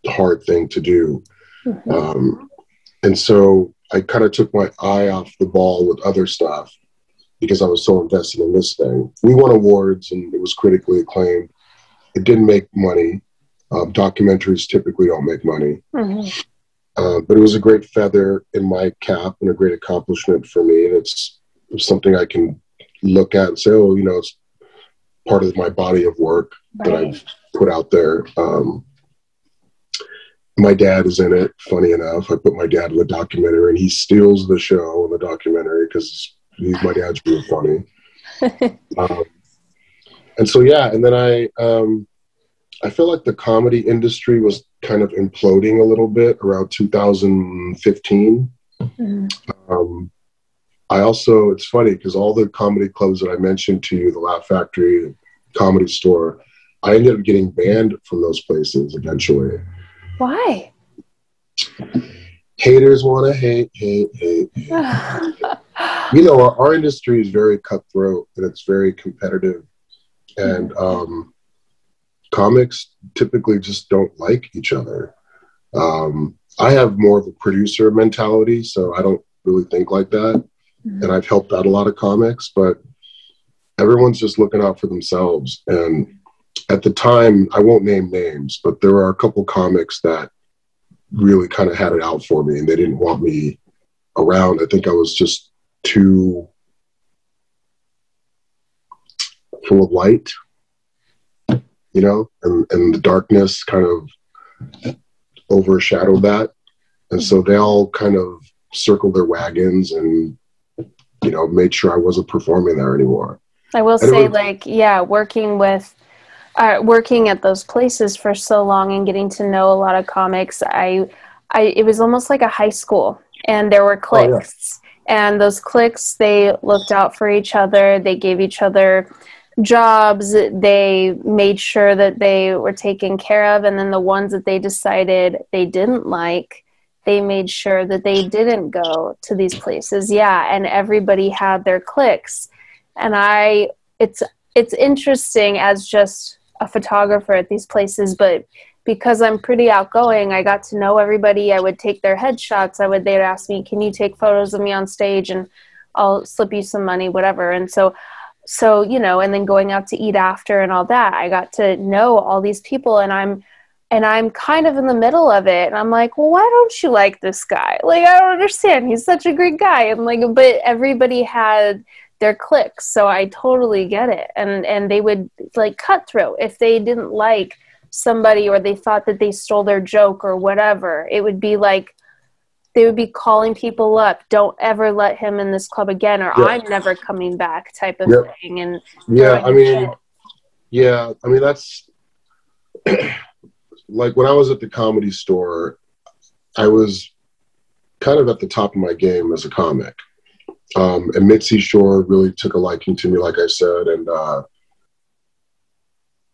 hard thing to do. Mm-hmm. Um, and so I kind of took my eye off the ball with other stuff because I was so invested in this thing. We won awards and it was critically acclaimed. It didn't make money. Um, documentaries typically don't make money. Mm-hmm. Uh, but it was a great feather in my cap and a great accomplishment for me. And it's, something I can look at and say, oh, you know, it's part of my body of work right. that I've put out there. Um, my dad is in it. Funny enough, I put my dad in the documentary, and he steals the show in the documentary because my dad's really funny. um, and so yeah, and then I um, I feel like the comedy industry was kind of imploding a little bit around 2015. Mm-hmm. Um, I also, it's funny because all the comedy clubs that I mentioned to you, the Laugh Factory, Comedy Store, I ended up getting banned from those places eventually. Why? Haters want to hate, hate, hate. hate. [SIGHS] [LAUGHS] you know, our, our, industry is very cutthroat and it's very competitive. And um, comics typically just don't like each other. Um, I have more of a producer mentality, so I don't really think like that mm-hmm. and I've helped out a lot of comics, but everyone's just looking out for themselves. And at the time, I won't name names, but there are a couple comics that really kind of had it out for me and they didn't want me around. I think I was just too full of light, you know, and, and the darkness kind of overshadowed that. And so they all kind of circled their wagons and you know, made sure I wasn't performing there anymore. I will and say, was, like, yeah, working with, uh, working at those places for so long and getting to know a lot of comics, I, I, it was almost like a high school, and there were cliques. Oh, yeah. And those cliques they looked out for each other. They gave each other jobs. They made sure that they were taken care of. And then the ones that they decided they didn't like they made sure that they didn't go to these places. Yeah and everybody had their cliques. And i it's it's interesting as just a photographer at these places but because i'm pretty outgoing i got to know everybody. I would take their headshots. I would they'd ask me can you take photos of me on stage and i'll slip you some money whatever. And so so you know and then going out to eat after and all that i got to know all these people and i'm and i'm kind of in the middle of it. And i'm like well why don't you like this guy? Like i don't understand. He's such a great guy. And like but everybody had their cliques so i totally get it. And and they would like cutthroat if they didn't like somebody or they thought that they stole their joke or whatever it would be like they would be calling people up don't ever let him in this club again or i'm never coming back type of yep. thing and yeah i mean shit. yeah i mean that's [CLEARS THROAT] like when i was at the comedy store i was kind of at the top of my game as a comic um, and mitzi shore really took a liking to me like i said and uh,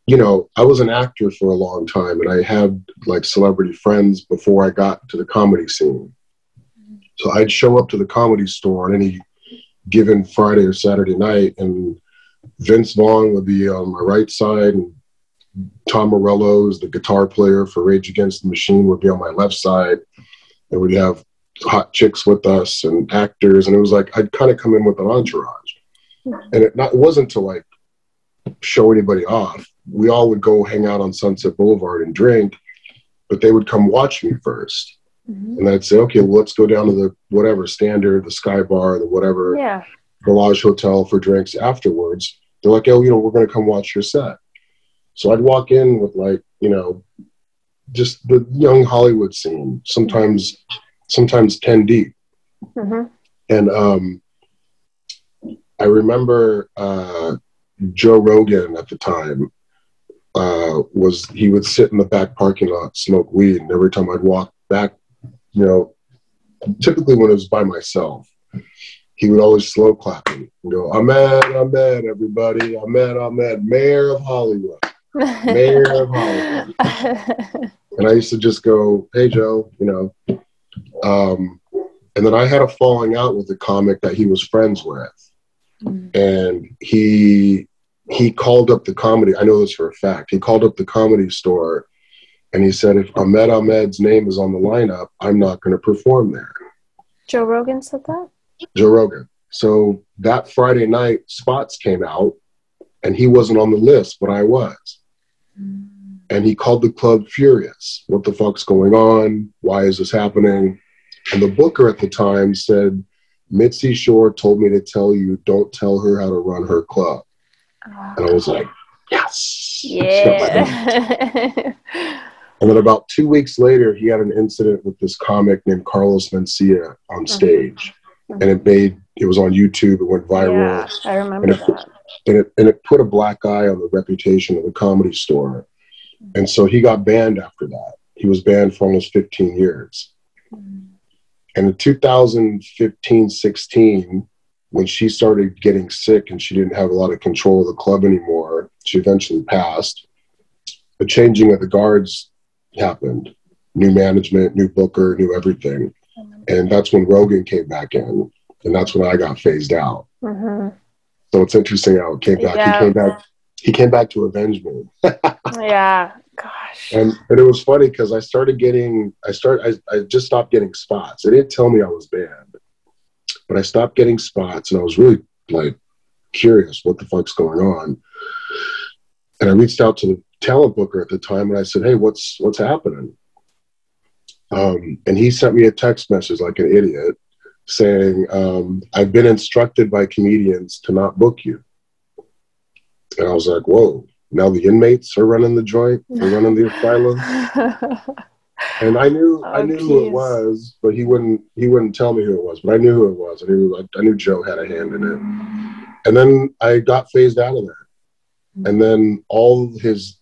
you know, I was an actor for a long time and I had like celebrity friends before I got to the comedy scene. So I'd show up to the comedy store on any given Friday or Saturday night, and Vince Vaughn would be on my right side, and Tom Morello, the guitar player for Rage Against the Machine, would be on my left side, and we'd have hot chicks with us and actors, and it was like I'd kind of come in with an entourage, hmm. and it, not, it wasn't to like show anybody off. We all would go hang out on Sunset Boulevard and drink, but they would come watch me first Mm-hmm. And I'd say, okay, well, let's go down to the whatever standard, the Sky Bar, the whatever yeah. Bellage Hotel for drinks afterwards. They're like, oh, you know, we're going to come watch your set. So I'd walk in with like, you know, just the young Hollywood scene, sometimes, sometimes 10 deep. Mm-hmm. And um, I remember uh, Joe Rogan at the time uh, was he would sit in the back parking lot, smoke weed, and every time I'd walk back you know, typically when it was by myself, he would always slow clap me and I'm mad, everybody, Ahmed, Ahmed, mayor of Hollywood, mayor of Hollywood. [LAUGHS] and I used to just go, hey, Joe, you know. Um, and then I had a falling out with a comic that he was friends with. Mm. And he he called up the comedy. I know this for a fact. He called up the comedy store and he said, if Ahmed Ahmed's name is on the lineup, I'm not going to perform there. Joe Rogan said that? Joe Rogan. So that Friday night, spots came out, and he wasn't on the list, but I was. Mm. And he called the club furious. What the fuck's going on? Why is this happening? And the booker at the time said, Mitzi Shore told me to tell you, don't tell her how to run her club. And I was like, yes. Yeah. [LAUGHS] And then about two weeks later, he had an incident with this comic named Carlos Mencia on mm-hmm. stage. Mm-hmm. And it made, it was on YouTube, it went viral. Yeah, I remember and it, that. And it, and it put a black eye on the reputation of the comedy store. And so he got banned after that. He was banned for almost 15 years. Mm-hmm. And in 2015 16, when she started getting sick and she didn't have a lot of control of the club anymore, she eventually passed. The changing of the guards happened. New management, new booker, new everything. And that's when Rogan came back in. And that's when I got phased out. Mm-hmm. So it's interesting how it came back. Yeah. He came back. He came back to avenge me. [LAUGHS] yeah, gosh. And and it was funny because I started getting. I started. I, I just stopped getting spots. They didn't tell me I was banned, but I stopped getting spots, and I was really like curious what the fuck's going on. And I reached out to the talent booker at the time, and I said, "Hey, what's what's happening?" Um, and he sent me a text message like an idiot, saying, um, "I've been instructed by comedians to not book you." And I was like, "Whoa!" Now the inmates are running the joint, they're running the asylum. [LAUGHS] and I knew oh, I knew geez. who it was, but he wouldn't he wouldn't tell me who it was. But I knew who it was. I knew I knew Joe had a hand in it. And then I got phased out of there. And then all his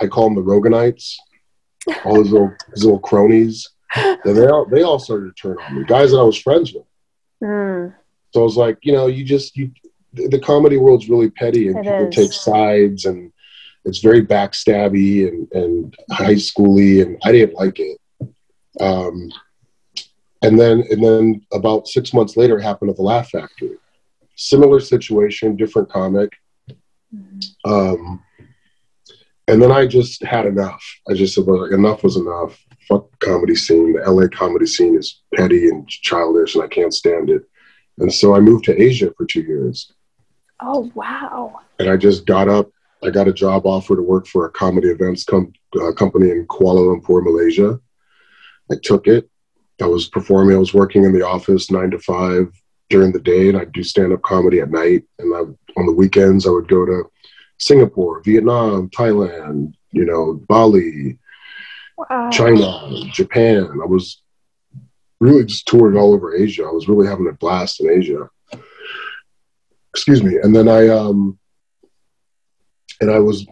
I call them the Roganites, all his little his little cronies. And they all they all started to turn on me. Guys that I was friends with, Mm. So I was like, you know, you just you the comedy world's really petty and It people is. take sides and it's very backstabby and, and high schooly and I didn't like it. Um, and then and then about six months later it happened at the Laugh Factory. Similar situation, different comic. Um, and then I just had enough. I just said, well, enough was enough. Fuck comedy scene. The LA comedy scene is petty and childish, and I can't stand it. And so I moved to Asia for two years. Oh wow. And I just got up. I got a job offer to work for a comedy events com- uh, company in Kuala Lumpur, Malaysia. I took it. I was performing. I was working in the office nine to five during the day, and I'd do stand up comedy at night. And I, on the weekends, I would go to Singapore, Vietnam, Thailand, you know, Bali, Wow. China, Japan. I was really just touring all over Asia. I was really having a blast in Asia. Excuse me. And then I um and I was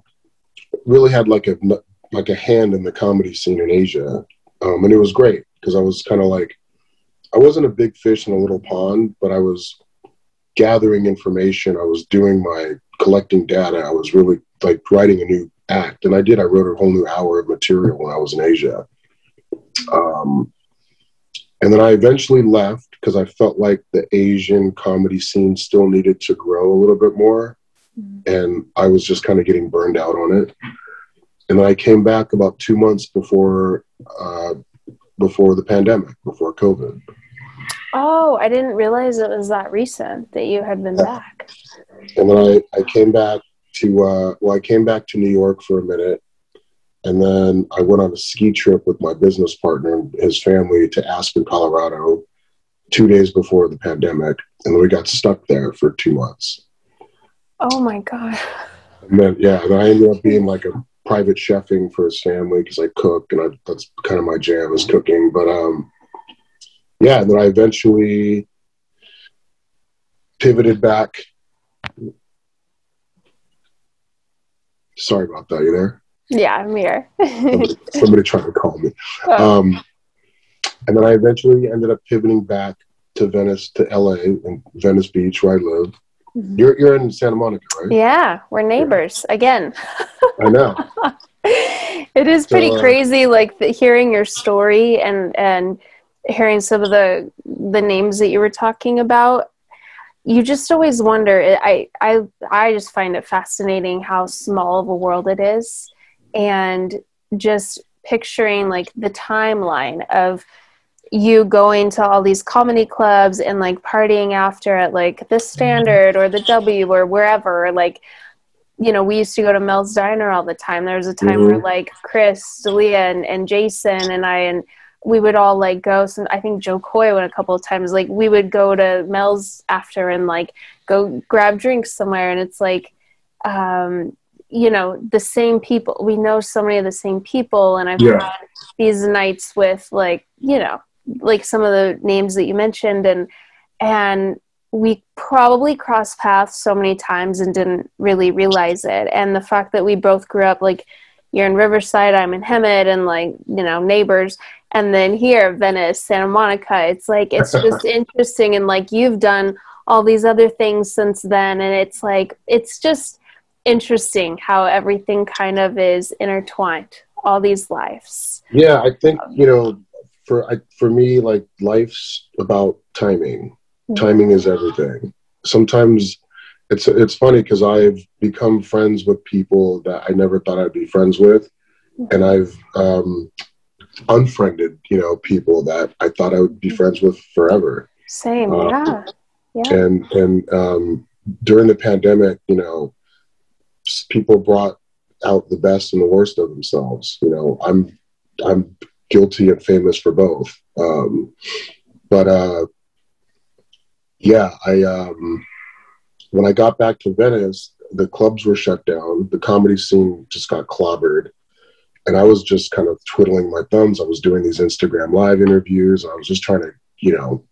really had like a like a hand in the comedy scene in Asia. Um, and it was great because I was kind of like I wasn't a big fish in a little pond, but I was gathering information. I was doing my collecting data. I was really like writing a new act, and I did. I wrote a whole new hour of material when I was in Asia. Um, and then I eventually left because I felt like the Asian comedy scene still needed to grow a little bit more, and I was just kind of getting burned out on it. And then I came back about two months before uh, before the pandemic, before COVID. Oh, I didn't realize it was that recent that you had been back. and then I, I came back to uh, well i came back to new york for a minute and then i went on a ski trip with my business partner and his family to aspen colorado two days before the pandemic and then we got stuck there for two months Oh my god. and then yeah and i ended up being like a private chefing for his family because i cook and I, that's kind of my jam is cooking but um yeah and then i eventually pivoted back sorry about that you there Yeah, I'm here. somebody, [LAUGHS] somebody trying to call me. Oh, Um, and then I eventually ended up pivoting back to Venice, to LA, and Venice Beach, where I live. Mhm. You're you're in Santa Monica, right? yeah, we're neighbors again. I know. [LAUGHS] it is pretty So, uh, crazy, like the, hearing your story and and hearing some of the the names that you were talking about. You just always wonder. I I I just find it fascinating how small of a world it is, and just picturing like the timeline of you going to all these comedy clubs and like partying after at like the standard or the w or wherever like you know we used to go to mel's diner all the time there was a time where Mhm. like chris D'Elia, and, and jason and i and we would all like go some i think Jo Koy went a couple of times like we would go to mel's after and like go grab drinks somewhere and it's like um you know the same people we know so many of the same people and i've Yeah. had these nights with like you know like some of the names that you mentioned and and we probably crossed paths so many times and didn't really realize it. And the fact that we both grew up like you're in riverside i'm in hemet and like you know neighbors and then here venice santa monica it's like it's [LAUGHS] just interesting and like you've done all these other things since then and it's like it's just interesting how everything kind of is intertwined all these lives. Yeah, I think you know, for I, for me, like life's about timing. Timing is everything. Sometimes it's it's funny because I've become friends with people that I never thought I'd be friends with, and I've um, unfriended you know people that I thought I would be friends with forever. same Uh, yeah yeah and and um, during the pandemic, you know, people brought out the best and the worst of themselves. You know, I'm I'm guilty and famous for both. Um, but uh, yeah, I um, when I got back to Venice, the clubs were shut down. The comedy scene just got clobbered. And I was just kind of twiddling my thumbs. I was doing these Instagram live interviews. I was just trying to, you know,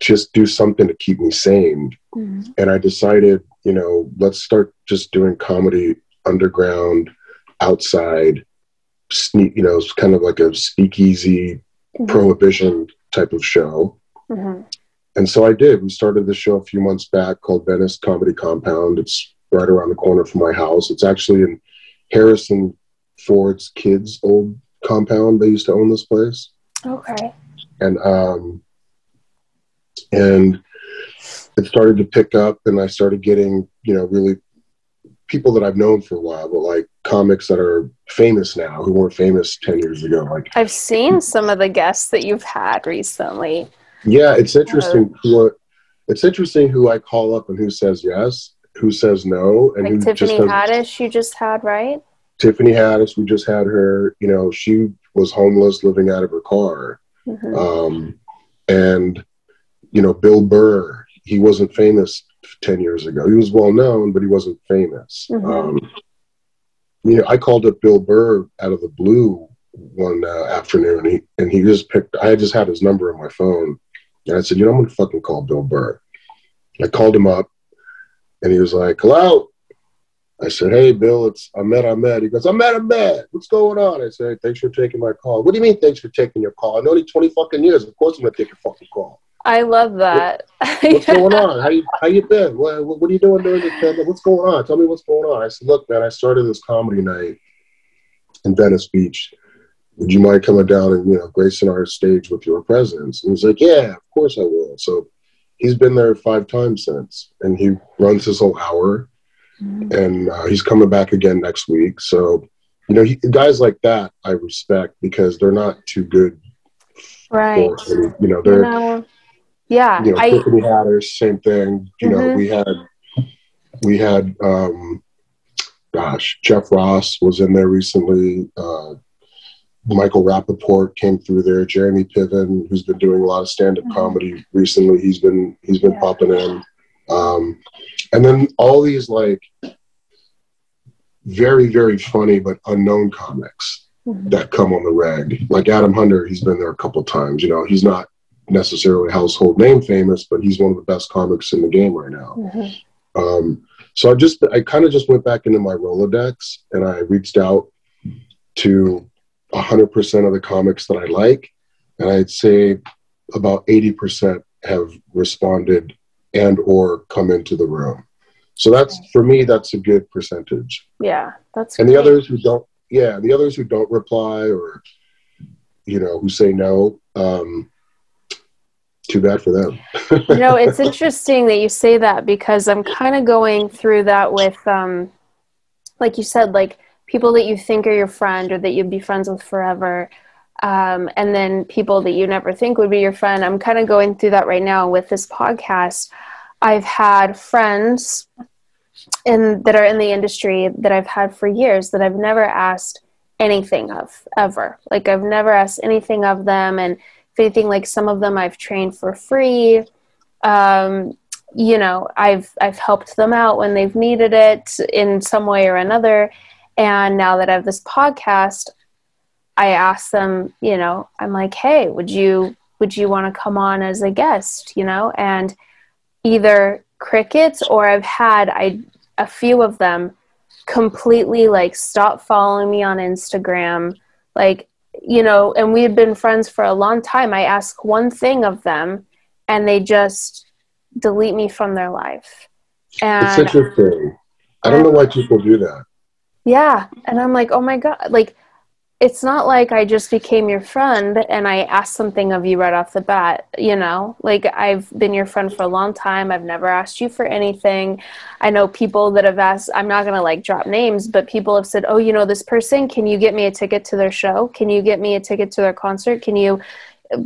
just do something to keep me sane Mhm. and I decided, you know, let's start just doing comedy underground, outside, sneak, you know, it's kind of like a speakeasy Mhm. prohibition type of show. Mhm. and so I did. We started the show a few months back called Venice Comedy Compound. It's right around the corner from my house. It's actually in Harrison Ford's kids' old compound. They used to own this place. Okay. And um, and it started to pick up, and I started getting you know really people that I've known for a while, but like comics that are famous now who weren't famous 10 years ago. Like I've seen some of the guests that you've had recently. Yeah, it's interesting who it's interesting who I call up and who says yes, who says no, and like who Tiffany just Haddish you just had, right? Tiffany Haddish, we just had her, you know, she was homeless living out of her car. Mm-hmm. Um, and you know, Bill Burr, he wasn't famous 10 years ago. He was well known, but he wasn't famous. Mm-hmm. Um, you know, I called up Bill Burr out of the blue one uh, afternoon, and he, and he just picked, I just had his number on my phone. And I said, you know, I'm to fucking call Bill Burr. I called him up, and he was like, hello. I said, hey, Bill, it's Ahmed Ahmed. He goes, Ahmed Ahmed, what's going on? I said, thanks for taking my call. What do you mean, thanks for taking your call? I know you 20 fucking years. Of course I'm going to take your fucking call. I love that. [LAUGHS] what's going on? How you how you been? What, what are you doing during the pandemic? What's going on? Tell me what's going on. I said, look, man, I started this comedy night in Venice Beach. Would you mind coming down and you know gracing our stage with your presence? And he's like, yeah, of course I will. So he's been there five times since, and he runs his whole hour, mm-hmm. and uh, he's coming back again next week. So you know, he, guys like that I respect because they're not too good. Right. You know, they're. You know yeah, you know, I, Tiffany Haddish, same thing. You mm-hmm. know, we had we had um, gosh, Jeff Ross was in there recently. Uh, Michael Rapaport came through there. Jeremy Piven, who's been doing a lot of stand-up mm-hmm. comedy recently, he's been he's been yeah. popping in. Um, and then all these like very very funny but unknown comics mm-hmm. that come on the reg. Like Adam Hunter, he's been there a couple times. You know, he's not necessarily household name famous, but he's one of the best comics in the game right now. Mm-hmm. Um, so I just, I kind of just went back into my Rolodex and I reached out to 100% of the comics that I like. And I'd say about 80% have responded and or come into the room. So that's for me, that's a good percentage. Yeah, that's. And great. the others who don't, yeah, the others who don't reply or, you know, who say no, um, too bad for them. you know, it's [LAUGHS] interesting that you say that because I'm kind of going through that with, um, like you said, like people that you think are your friend or that you'd be friends with forever. Um, and then people that you never think would be your friend. I'm kind of going through that right now with this podcast. I've had friends in that are in the industry that I've had for years that I've never asked anything of ever. Like I've never asked anything of them and anything like some of them I've trained for free. Um, you know, I've I've helped them out when they've needed it in some way or another. And now that I have this podcast, I ask them, you know, I'm like, hey, would you would you want to come on as a guest? You know, and either crickets or I've had I a few of them completely like stop following me on Instagram. Like you know, and we had been friends for a long time. I ask one thing of them and they just delete me from their life. And it's interesting. I don't know why people do that. Yeah. And I'm like, oh my God. Like, it's not like I just became your friend and I asked something of you right off the bat, you know? Like I've been your friend for a long time. I've never asked you for anything. I know people that have asked, I'm not going to like drop names, but people have said, "Oh, you know this person, can you get me a ticket to their show? Can you get me a ticket to their concert? Can you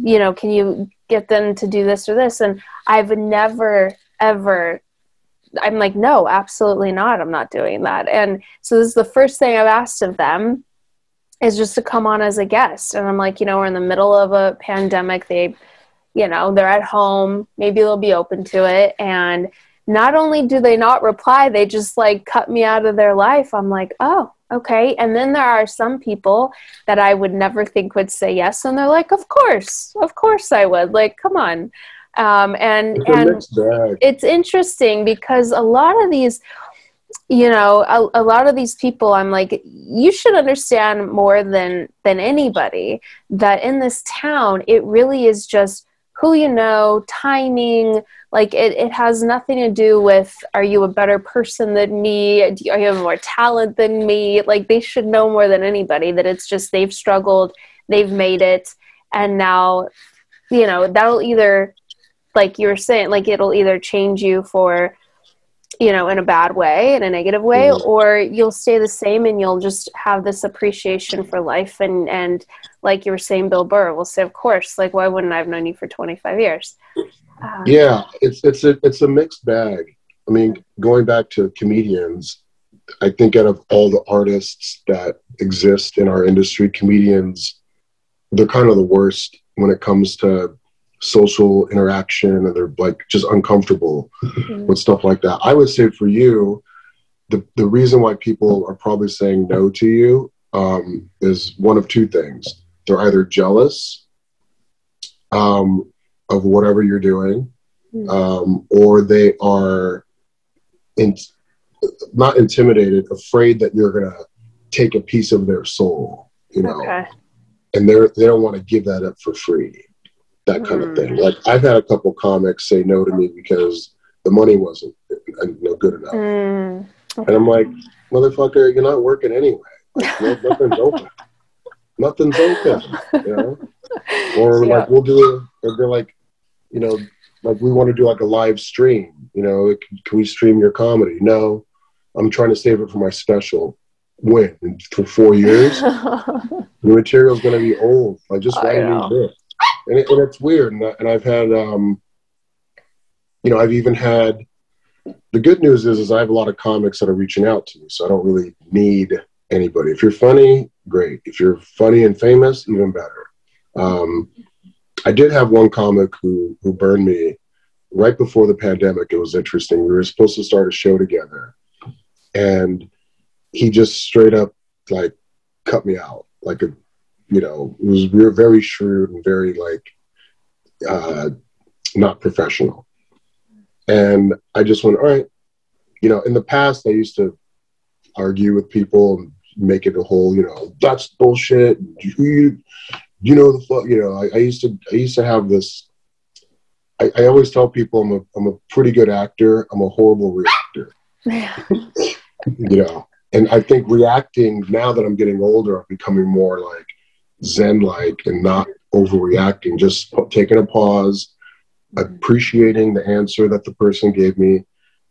you know, can you get them to do this or this?" And I've never ever I'm like, "No, absolutely not. I'm not doing that." And so this is the first thing I've asked of them is just to come on as a guest. And I'm like, you know, we're in the middle of a pandemic. They, you know, they're at home. Maybe they'll be open to it. And not only do they not reply, they just like cut me out of their life. I'm like, oh, okay. And then there are some people that I would never think would say yes. And they're like, of course, of course I would. Like, come on. Um, and it's and it's interesting because a lot of these you know a, a, lot of these people i'm like you should understand more than than anybody that in this town it really is just who you know, timing. Like it, it has nothing to do with are you a better person than me? Do you, are you have more talent than me? Like they should know more than anybody that it's just they've struggled, they've made it, and now, you know, that'll either, like you were saying, like it'll either change you for you know in a bad way in a negative way mm-hmm. or you'll stay the same and you'll just have this appreciation for life and and like you were saying bill burr will say of course like why wouldn't i have known you for 25 years um, yeah it's it's a it's a mixed bag i mean going back to comedians i think out of all the artists that exist in our industry comedians they're kind of the worst when it comes to social interaction and they're like just uncomfortable mm-hmm. with stuff like that. I would say for you, the, the reason why people are probably saying no to you um, is one of two things. They're either jealous um, of whatever you're doing, mm-hmm. um, or they are in, not intimidated, afraid that you're going to take a piece of their soul, you know, okay. and they're, they don't want to give that up for free that kind mm. of thing. Hmm. Like I've had a couple comics say no to me because the money wasn't no good enough, mm. and I'm like, motherfucker, you're not working anyway. Like, no, nothing's open. Nothing's open. You know, or yeah. like we'll do it. Or they're like, you know, like we want to do like a live stream. You know, can, can we stream your comedy? No, I'm trying to save it for my special. When for four years, [LAUGHS] the material's going to be old. Like just write a new book and, it, and it's weird. And, I, and I've had, um, you know, I've even had. The good news is, is I have a lot of comics that are reaching out to me, so I don't really need anybody. If you're funny, great. If you're funny and famous, even better. Um, I did have one comic who who burned me right before the pandemic. It was interesting. We were supposed to start a show together, and he just straight up like cut me out like a you know, was we were very shrewd and very like uh, not professional. And I just went, all right, you know, in the past I used to argue with people and make it a whole, you know, that's bullshit. You, you know the fuck, you know. I, I, used to, I used to have this. I, I always tell people I'm a, I'm a pretty good actor. I'm a horrible reactor. [LAUGHS] you know, and I think reacting now that I'm getting older, I'm becoming more like zen like and not overreacting, just taking a pause, appreciating the answer that the person gave me,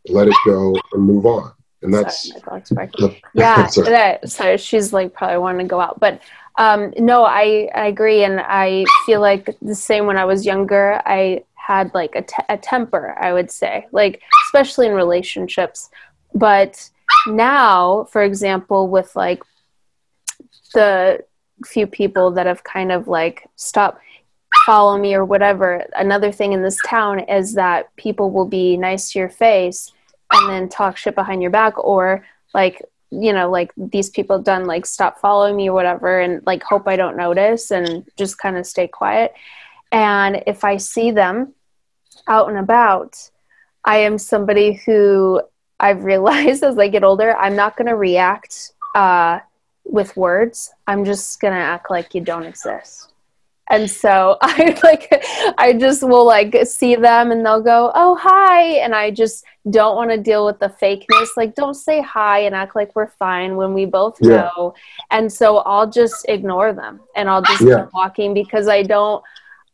let it go, and move on. And that's [LAUGHS] sorry, yeah. that, so she's like probably wanting to go out, but um, no, I, I agree, and I feel like the same when I was younger. I had like a, te- a temper, I would say, like especially in relationships. But now, for example, with like the few people that have kind of like stopped follow me or whatever. Another thing in this town is that people will be nice to your face and then talk shit behind your back or like you know like these people done like stop following me or whatever and like hope I don't notice and just kind of stay quiet. And if I see them out and about, I am somebody who I've [LAUGHS] realized as I get older, I'm not going to react uh, with words i'm just gonna act like you don't exist and so [LAUGHS] i like i just will like see them and they'll go oh hi and i just don't want to deal with the fakeness like don't say hi and act like we're fine when we both yeah. know and so i'll just ignore them and i'll just yeah. keep walking because i don't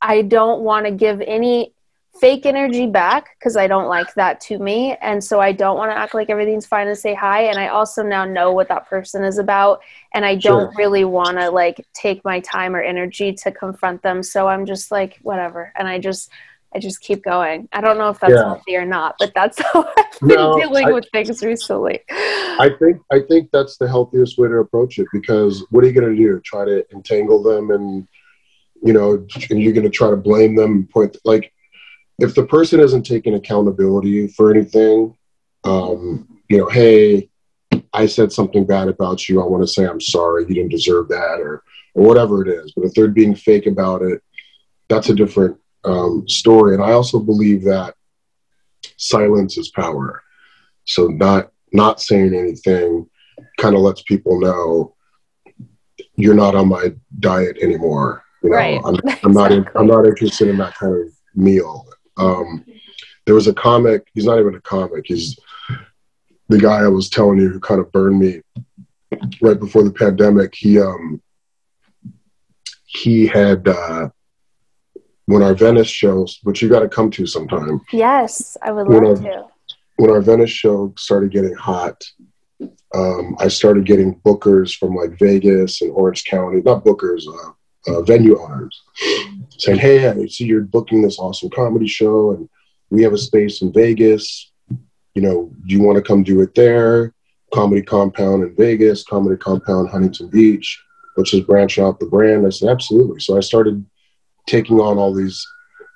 i don't want to give any fake energy back because I don't like that to me. And so I don't want to act like everything's fine and say hi. And I also now know what that person is about. And I don't really want to like take my time or energy to confront them. So I'm just like, whatever. And I just, I just keep going. I don't know if that's yeah. healthy or not, but that's [LAUGHS] how I've been no, dealing I, with things recently. I think I think that's the healthiest way to approach it because what are you going to do? Try to entangle them and you know, and you're going to try to blame them. And point like if the person isn't taking accountability for anything, um, you know, hey, I said something bad about you. I want to say I'm sorry. You didn't deserve that, or or whatever it is. But if they're being fake about it, that's a different um, story. And I also believe that silence is power. So not not saying anything kind of lets people know you're not on my diet anymore. You know, right. I'm, I'm exactly. not. [LAUGHS] In, I'm not interested in that kind of meal. Um, there was a comic. He's not even a comic. He's the guy I was telling you who kind of burned me right before the pandemic. He um, he had uh, when our Venice shows, which you got to come to sometime. Yes, I would love when to. when our Venice show started getting hot, um, I started getting bookers from like Vegas and Orange County, not bookers, uh, uh, venue owners, saying, "Hey, I see you're booking this awesome comedy show, and we have a space in Vegas. You know, do you want to come do it there? Comedy Compound in Vegas, Comedy Compound Huntington Beach. Let's just branch out the brand." I said, "Absolutely." So I started taking on all these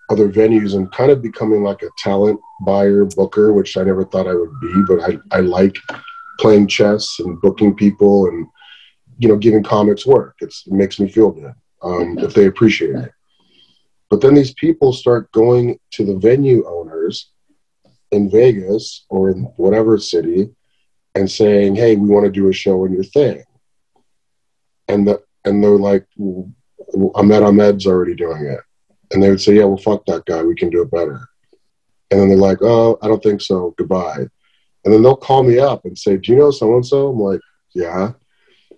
other venues and kind of becoming like a talent buyer booker, which I never thought I would be, but I, I like playing chess and booking people and you know giving comics work. It's, it makes me feel good um, if they appreciate it. But then these people start going to the venue owners in Vegas or in whatever city and saying, "Hey, we want to do a show in your thing," and the and they're like, Ahmed Ahmed's already doing it. And they would say, yeah, well, fuck that guy. We can do it better. And then they're like, oh, I don't think so. Goodbye. And then they'll call me up and say, do you know so and so? I'm like, yeah.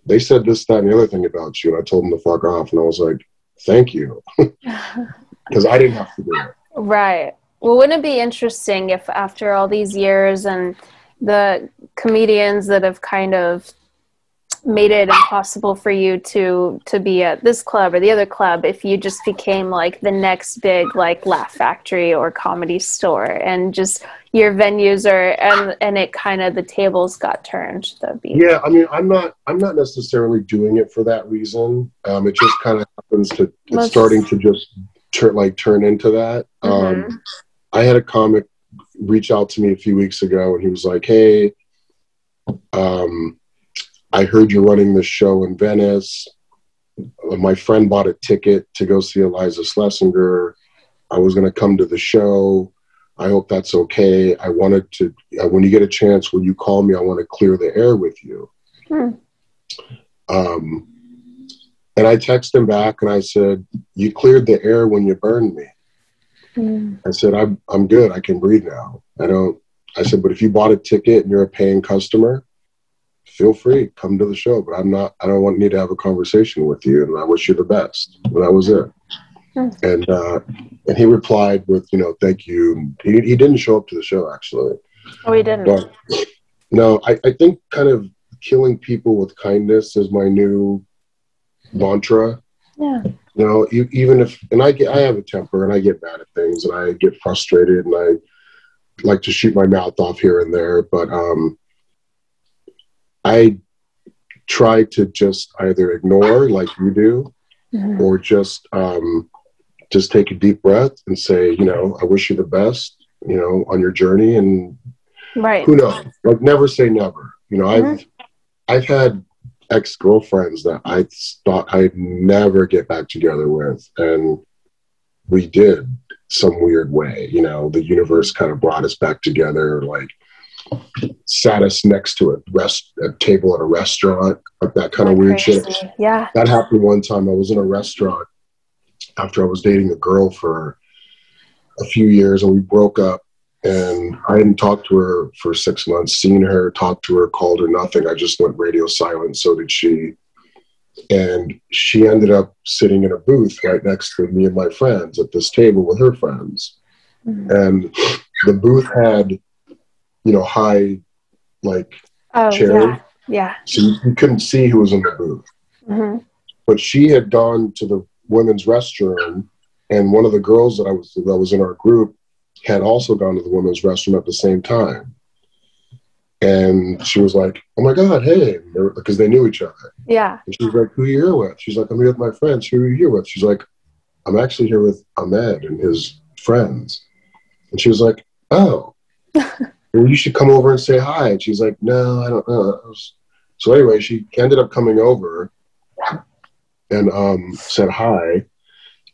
They said this, that, and the other thing about you. And I told them to fuck off. And I was like, thank you. [LAUGHS] Because I didn't have to do it. Right. Well, wouldn't it be interesting if after all these years and the comedians that have kind of made it impossible for you to to be at this club or the other club if you just became like the next big like laugh factory or comedy store and just your venues are and and it kind of the tables got turned that'd be yeah i mean i'm not i'm not necessarily doing it for that reason um it just kind of happens to it's starting to just turn like turn into that mm-hmm. um i had a comic reach out to me a few weeks ago and he was like hey um I heard you're running this show in Venice. My friend bought a ticket to go see Iliza Shlesinger. I was going to come to the show. I hope that's okay. I wanted to, uh, when you get a chance, when you call me? I want to clear the air with you. Hmm. Um, and I texted him back and I said, You cleared the air when you burned me. Hmm. I said, I'm, I'm good. I can breathe now. I don't, I said, but if you bought a ticket and you're a paying customer, feel free, come to the show. But I'm not, I don't want need to have a conversation with you. And I wish you the best. And that was it. Hmm. And, uh, and he replied with, you know, thank you. He, he didn't show up to the show actually. Oh, he didn't. But, no, I, I think kind of killing people with kindness is my new mantra. Yeah. You know, even if, and I get, I have a temper and I get mad at things and I get frustrated and I like to shoot my mouth off here and there. But, um, I try to just either ignore like you do mm-hmm. or just um, just take a deep breath and say, you know, I wish you the best, you know, on your journey and right. who knows? Like never say never. You know, mm-hmm. I've I've had ex girlfriends that I thought I'd never get back together with, and we did some weird way. You know, the universe kind of brought us back together. Like sat us next to a rest a table at a restaurant, like that kind of weird crazy. shit. Yeah. That happened one time. I was in a restaurant after I was dating a girl for a few years and we broke up and I hadn't talked to her for six months, seen her, talked to her, called her, nothing. I just went radio silent. So did she. And she ended up sitting in a booth right next to me and my friends at this table with her friends. Mm-hmm. And the booth had you know, high like oh, Yeah. yeah. So you, you, couldn't see who was in the booth. Mm-hmm. But she had gone to the women's restroom, and one of the girls that I was that was in our group had also gone to the women's restroom at the same time. And she was like, "Oh my God, hey!" Because they knew each other. Yeah. And she was like, "Who are you here with?" She's like, "I'm here with my friends." Who are you here with? She's like, "I'm actually here with Ahmed and his friends." And she was like, "Oh." [LAUGHS] well, you should come over and say hi. And she's like, no, I don't know. So anyway, she ended up coming over and um, said hi.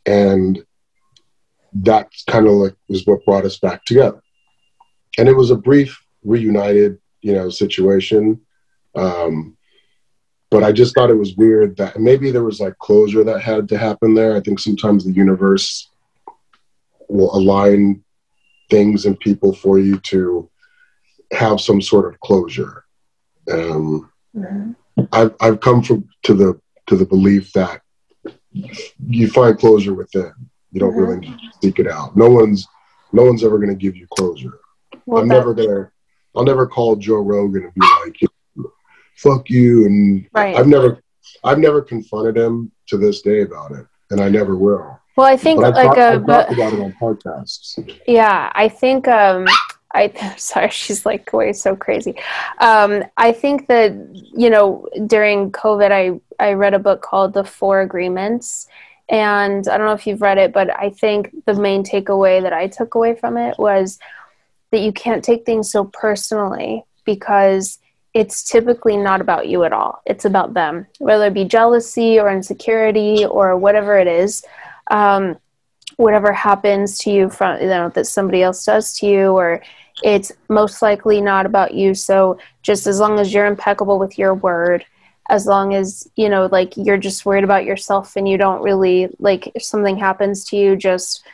And that kind of like was what brought us back together. And it was a brief reunited, you know, situation. Um, but I just thought it was weird that maybe there was like closure that had to happen there. I think sometimes the universe will align things and people for you to have some sort of closure. Um, mm-hmm. I've I've come from to the to the belief that you find closure within. You don't mm-hmm. really seek it out. No one's no one's ever going to give you closure. Well, I'm that, never gonna. I'll never call Joe Rogan and be like, "Fuck you," and right. I've never I've never confronted him to this day about it, and I never will. Well, I think but like talk, a, but, about it on podcasts. Yeah, I think um, I [LAUGHS] sorry, she's like going so crazy. Um, I think that you know during COVID, I I read a book called The Four Agreements, and I don't know if you've read it, but I think the main takeaway that I took away from it was that you can't take things so personally because it's typically not about you at all. It's about them, whether it be jealousy or insecurity or whatever it is. Um, whatever happens to you from you know that somebody else does to you or it's most likely not about you so just as long as you're impeccable with your word as long as you know like you're just worried about yourself and you don't really like if something happens to you just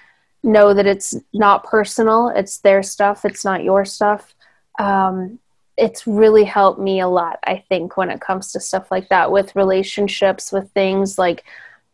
know that it's not personal. It's their stuff. It's not your stuff. Um, it's really helped me a lot i think when it comes to stuff like that with relationships with things like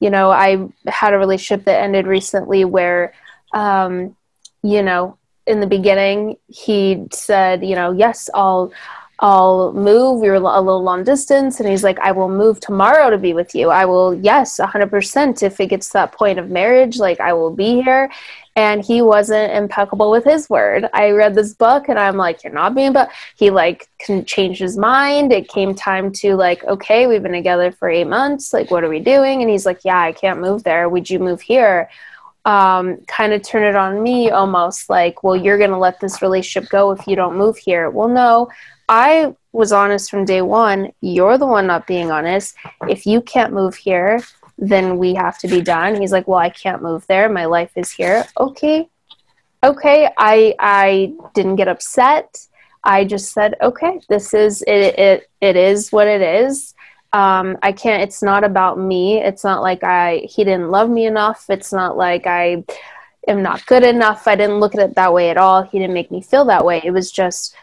you know i had a relationship that ended recently where um, you know in the beginning he said you know yes i'll I'll move. We were a little long distance, and he's like, I will move tomorrow to be with you. I will, yes, 100%. If it gets to that point of marriage, like, I will be here. And he wasn't impeccable with his word. I read this book, and I'm like, You're not being, but he, like, can change his mind. It came time to, like, okay, we've been together for eight months. Like, what are we doing? And he's like, Yeah, I can't move there. Would you move here? Um, kind of turn it on me almost like, well, you're going to let this relationship go if you don't move here. Well, no, I was honest from day one. You're the one not being honest. If you can't move here, then we have to be done. He's like, Well, I can't move there. My life is here. Okay. Okay. I I didn't get upset. I just said, Okay, this is it it, it is what it is. Um, I can't it's not about me. It's not like I he didn't love me enough. It's not like I am not good enough. I didn't look at it that way at all. He didn't make me feel that way. It was just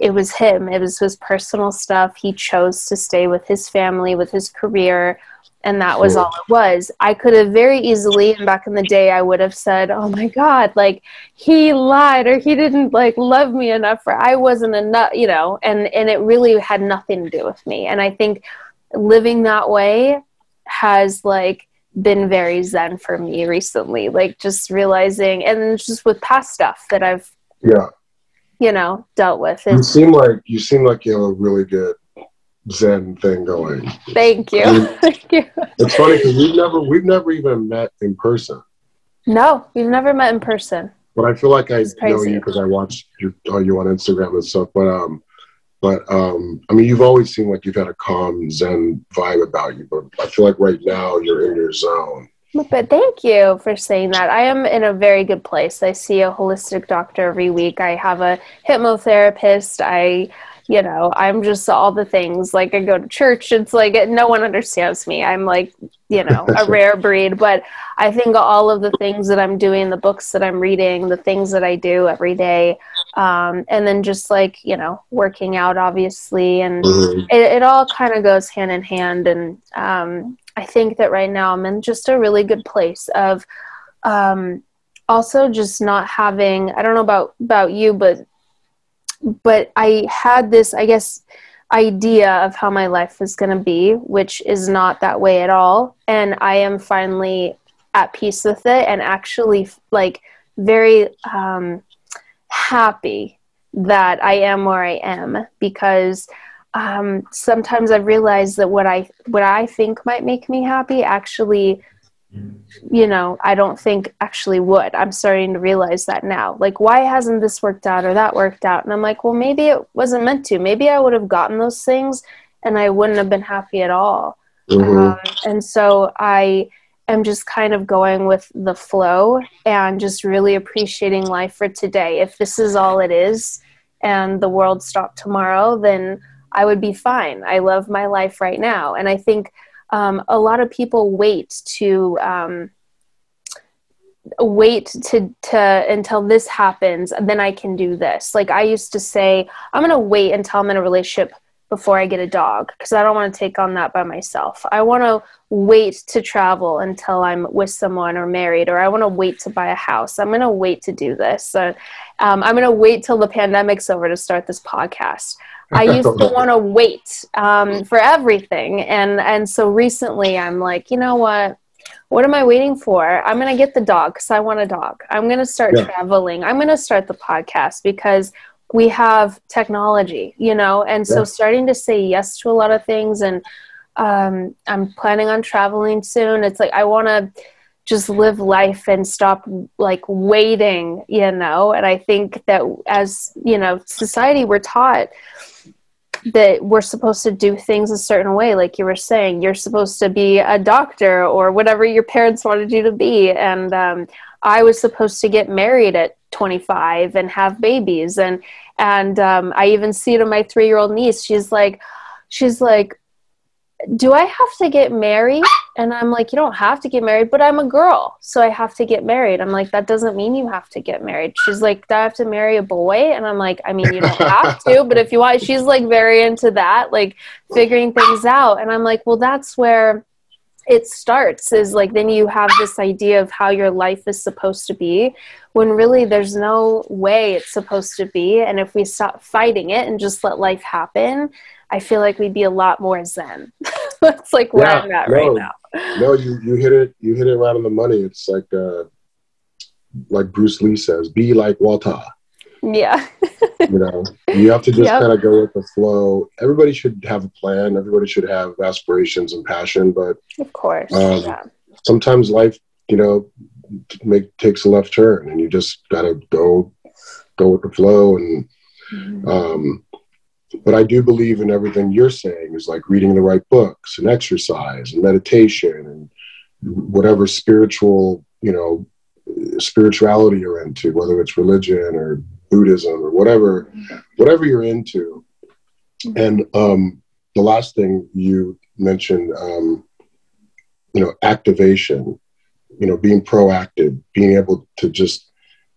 it was him. It was his personal stuff. He chose to stay with his family, with his career, and that was all it was. I could have very easily, and back in the day, I would have said, "Oh my God, like he lied, or he didn't like love me enough, or I wasn't enough," you know. And and it really had nothing to do with me. And I think living that way has like been very zen for me recently. Like just realizing, and just with past stuff that I've yeah you know dealt with. you seem like you seem like you have a really good Zen thing going. Thank you. Mean, [LAUGHS] Thank you. It's funny because we've never we've never even met in person. No, we've never met in person. But I feel like I know you because I watch you, uh, you on Instagram and stuff. But um, but um, I mean, you've always seemed like you've had a calm Zen vibe about you. But I feel like right now you're in your zone. But thank you for saying that. I am in a very good place. I see a holistic doctor every week. I have a hypnotherapist. I, you know, I'm just all the things. Like I go to church. It's like no one understands me. I'm like, you know, a [LAUGHS] rare breed. But I think all of the things that I'm doing, the books that I'm reading, the things that I do every day, um, and then just like you know, working out, obviously, and mm-hmm. it, it all kind of goes hand in hand. And um, I think that right now I'm in just a really good place of um, also just not having I don't know about about you but but I had this I guess idea of how my life was going to be which is not that way at all. And I am finally at peace with it and actually like very um, happy that I am where I am because um, sometimes I realize that what I what I think might make me happy actually, you know, I don't think actually would. I'm starting to realize that now. Like, why hasn't this worked out or that worked out? And I'm like, well, maybe it wasn't meant to. Maybe I would have gotten those things and I wouldn't have been happy at all. Mm-hmm. Um, and so I am just kind of going with the flow and just really appreciating life for today. If this is all it is and the world stopped tomorrow, then I would be fine. I love my life right now. And I think um, a lot of people wait to um, wait to to until this happens then i can do this like i used to say i'm going to wait until i'm in a relationship before i get a dog because i don't want to take on that by myself i want to wait to travel until i'm with someone or married or i want to wait to buy a house i'm going to wait to do this so um, i'm going to wait till the pandemic's over to start this podcast I [LAUGHS] used to want to wait um, for everything, and and so recently I'm like, you know what? what am I waiting for? I'm going to get the dog because I want a dog. I'm going to start yeah. traveling. I'm going to start the podcast because we have technology, you know? And so yeah. starting to say yes to a lot of things. And um, I'm planning on traveling soon. It's like I want to just live life and stop like waiting, you know? And I think that as, you know, society, we're taught that we're supposed to do things a certain way like you were saying. You're supposed to be a doctor or whatever your parents wanted you to be. And um, i was supposed to get married at 25 and have babies. And and um, i even see it in my three year old niece. She's like she's like do I have to get married? And I'm like, you don't have to get married, but I'm a girl, so I have to get married. I'm like, that doesn't mean you have to get married. She's like, do I have to marry a boy? And I'm like, I mean, you don't have to, but if you want, she's like very into that, like figuring things out. And I'm like, well, that's where it starts is like then you have this idea of how your life is supposed to be when really there's no way it's supposed to be and if we stop fighting it and just let life happen I feel like we'd be a lot more zen. [LAUGHS] That's like where yeah, I'm at no, right now. no, you you hit it you hit it right on the money. It's like uh like Bruce Lee says, be like Walter. Yeah. you know, you have to [LAUGHS] just yep. kind of go with the flow. Everybody should have a plan. Everybody should have aspirations and passion, but of course, um, yeah. sometimes life, you know, make takes a left turn, and you just gotta go go with the flow and. Mm-hmm. Um, but I do believe in everything you're saying is like reading the right books and exercise and meditation and whatever spiritual, you know, spirituality you're into, whether it's religion or Buddhism or whatever, whatever you're into. And um, the last thing you mentioned, um, you know, activation, you know, being proactive, being able to just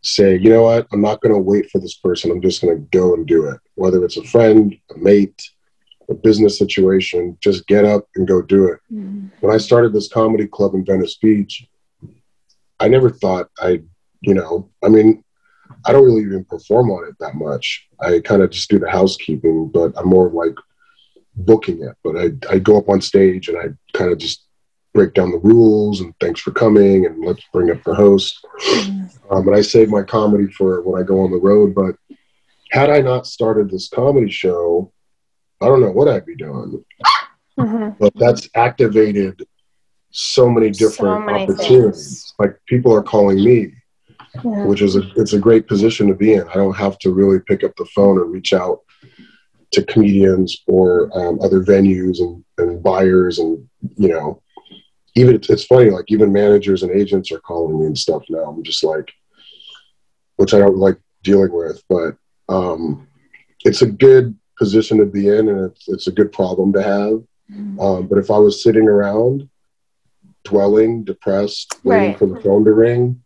say, you know what, I'm not going to wait for this person. I'm just going to go and do it. Whether it's a friend, a mate, a business situation, just get up and go do it. Mm-hmm. When I started this comedy club in Venice Beach, I never thought I'd, you know, I mean, I don't really even perform on it that much. I kind of just do the housekeeping, but I'm more like booking it. But I, I go up on stage and I kind of just break down the rules and thanks for coming and let's bring up the host. Um, but I save my comedy for when I go on the road. But had I not started this comedy show, I don't know what I'd be doing. Mm-hmm. But that's activated so many different so many opportunities. Things. Like people are calling me, yeah. which is a it's a great position to be in. I don't have to really pick up the phone and reach out to comedians or um, other venues and, and buyers and you know even it's, it's funny, like even managers and agents are calling me and stuff now. I'm just like, which I don't like dealing with, but um, it's a good position to be in, and it's it's a good problem to have. Mm-hmm. Um, but if I was sitting around, dwelling, depressed, waiting right. for the phone to ring,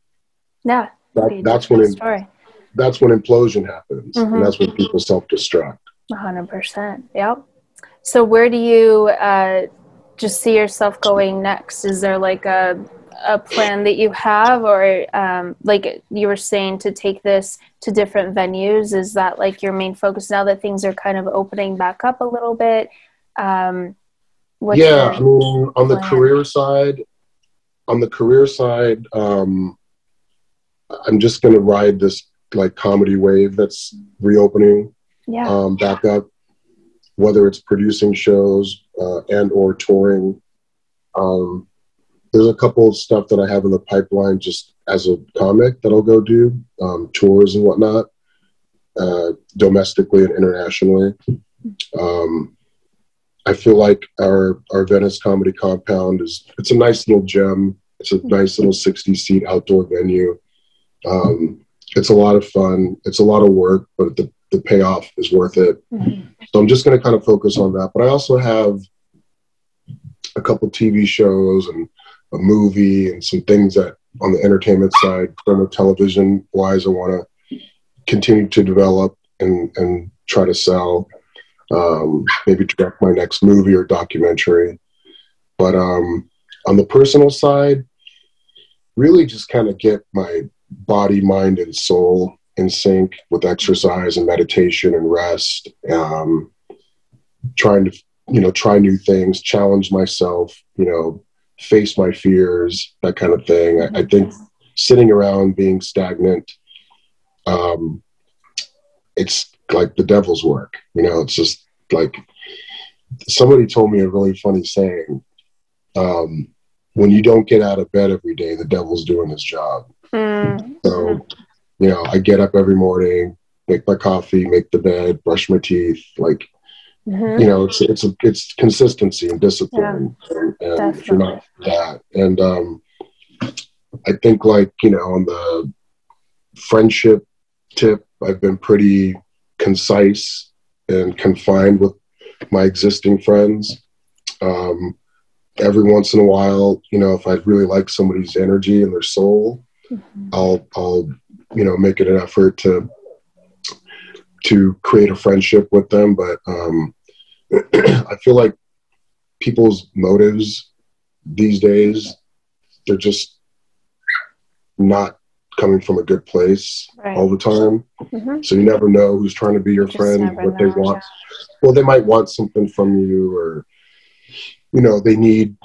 yeah, that, that's when it, that's when implosion happens, mm-hmm. and that's when people self destruct. hundred percent. Yep. So where do you? Uh, just see yourself going next? Is there like a a plan that you have, or um, like you were saying, to take this to different venues? Is that like your main focus now that things are kind of opening back up a little bit? Um, yeah, I mean, on the career side, on the career side, um, I'm just going to ride this like comedy wave that's reopening yeah. um, back up whether it's producing shows uh, and or touring. Um, there's a couple of stuff that I have in the pipeline just as a comic that I'll go do, um, tours and whatnot, uh, domestically and internationally. Um, I feel like our our Venice Comedy Compound is it's a nice little gem. It's a nice little 60 seat outdoor venue. Um, it's a lot of fun. It's a lot of work, but the the payoff is worth it. Mm-hmm. So I'm just going to kind of focus on that. But I also have a couple TV shows and a movie and some things that on the entertainment side, from the television wise, I want to continue to develop and and try to sell. Um, maybe direct my next movie or documentary. But um, on the personal side, really just kind of get my body, mind, and soul in sync with exercise and meditation and rest. Um, trying to, you know, try new things, challenge myself, you know, face my fears, that kind of thing. I, I think sitting around being stagnant, um, it's like the devil's work. You know, it's just like somebody told me a really funny saying. Um, when you don't get out of bed every day, the devil's doing his job. Mm. So, you know, I get up every morning, make my coffee, make the bed, brush my teeth. Like, mm-hmm. you know, it's it's a, it's consistency and discipline, yeah. and, and if you're not that, and um, I think like you know, on the friendship tip, I've been pretty concise and confined with my existing friends. Um, every once in a while, you know, if I really like somebody's energy and their soul, mm-hmm. I'll I'll you know make it an effort to to create a friendship with them. But um, [CLEARS THROAT] I feel like people's motives these days they're just not coming from a good place right. all the time. Mm-hmm. So you never know who's trying to be your friend, what they want. Well, they might want something from you, or you know, they need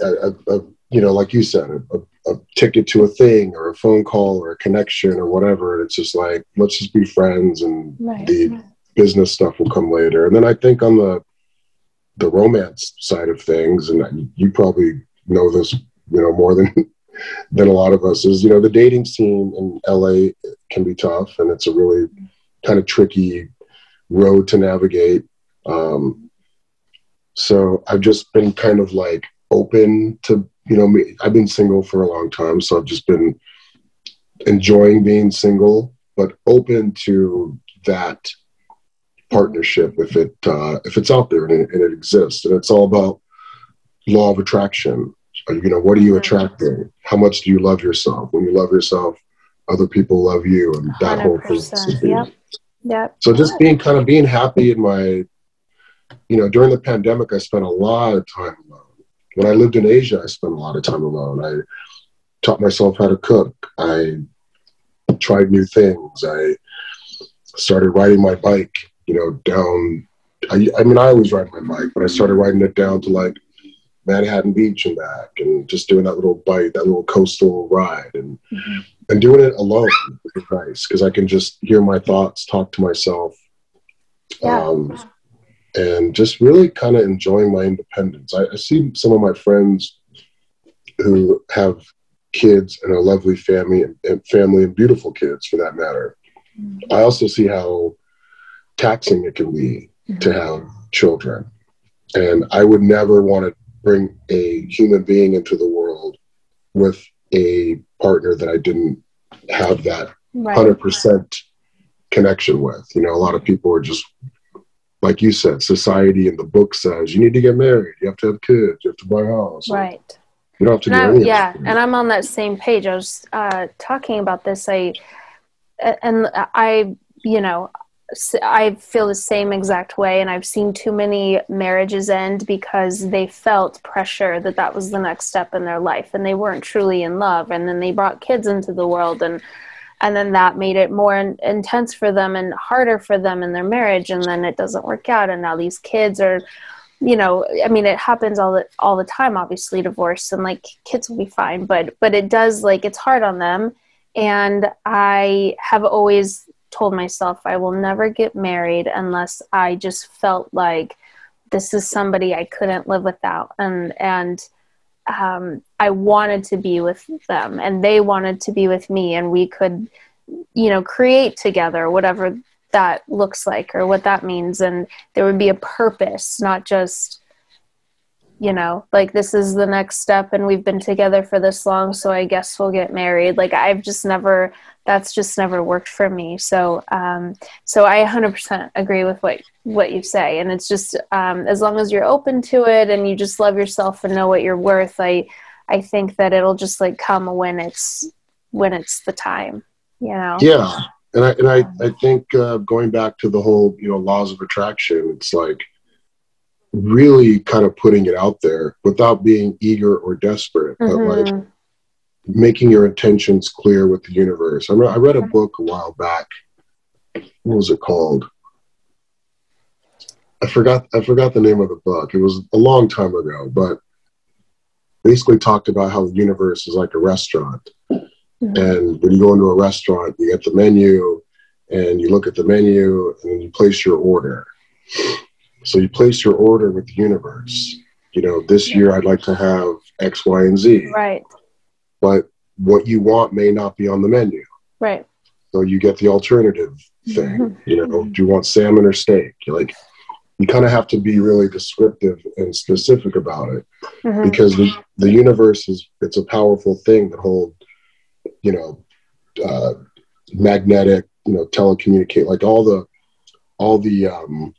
a, a, a you know, like you said, a, a, ticket to a thing or a phone call or a connection or whatever. It's just like let's just be friends, and right. the business stuff will come later. And then I think on the the romance side of things, and you probably know this, you know, more than [LAUGHS] than a lot of us is, you know, the dating scene in LA can be tough, and it's a really kind of tricky road to navigate. Um, so I've just been kind of like open to, you know, me. I've been single for a long time, so I've just been enjoying being single, but open to that partnership if it uh, if it's out there and it, and it exists. And it's all about law of attraction. You know, what are you attracting? How much do you love yourself? When you love yourself, other people love you, and that 100%. whole thing. Yep. Yep. So just being kind of being happy in my you know, during the pandemic, I spent a lot of time. When I lived in Asia, I spent a lot of time alone. I taught myself how to cook. I tried new things. I started riding my bike, you know, down. I, I mean, I always ride my bike, but I started riding it down to like Manhattan Beach and back, and just doing that little bite, that little coastal ride, and mm-hmm. and doing it alone is nice because I can just hear my thoughts, talk to myself. Yeah. Um, and just really kind of enjoying my independence. I, I, see some of my friends who have kids and a lovely family and family and beautiful kids for that matter. Mm-hmm. I also see how taxing it can be mm-hmm. to have children. And I would never want to bring a human being into the world with a partner that I didn't have that right. 100% connection with. You know, a lot of people are just like you said, society and the book says you need to get married, you have to have kids, you have to buy a house. Right. You don't have to and do I, Yeah, and I'm on that same page. I was uh, talking about this. I and I, you know, I feel the same exact way, and I've seen too many marriages end because they felt pressure that that was the next step in their life, and they weren't truly in love, and then they brought kids into the world, and and then that made it more in, intense for them and harder for them in their marriage and then it doesn't work out. And now these kids are you know i mean it happens all the all the time obviously divorce and like kids will be fine but but it does like it's hard on them. And i have always told myself i will never get married unless i just felt like this is somebody i couldn't live without. And and um, I wanted to be with them and they wanted to be with me and we could, you know, create together whatever that looks like or what that means. And there would be a purpose, not just, you know, like this is the next step and we've been together for this long, so I guess we'll get married. Like I've just never that's just never worked for me. So, um, so I 100% agree with what what you say, and it's just um, as long as you're open to it and you just love yourself and know what you're worth. I I think that it'll just like come when it's when it's the time, you know. Yeah. And I and I, I think uh, going back to the whole, you know, laws of attraction, it's like really kind of putting it out there without being eager or desperate, but mm-hmm. like making your intentions clear with the universe. I, re- I read a book a while back. What was it called? I forgot. I forgot the name of the book. It was a long time ago, but basically talked about how the universe is like a restaurant. Mm-hmm. And when you go into a restaurant, you get the menu, and you look at the menu, and you place your order. So you place your order with the universe. You know, this year I'd like to have X, Y, and Z. Right but what you want may not be on the menu. Right. So you get the alternative thing. Mm-hmm. You know, do you want salmon or steak? You're like, you kind of have to be really descriptive and specific about it mm-hmm. because the, the universe is it's a powerful thing that hold, you know, uh, magnetic, you know, telecommunicate like all the all the um,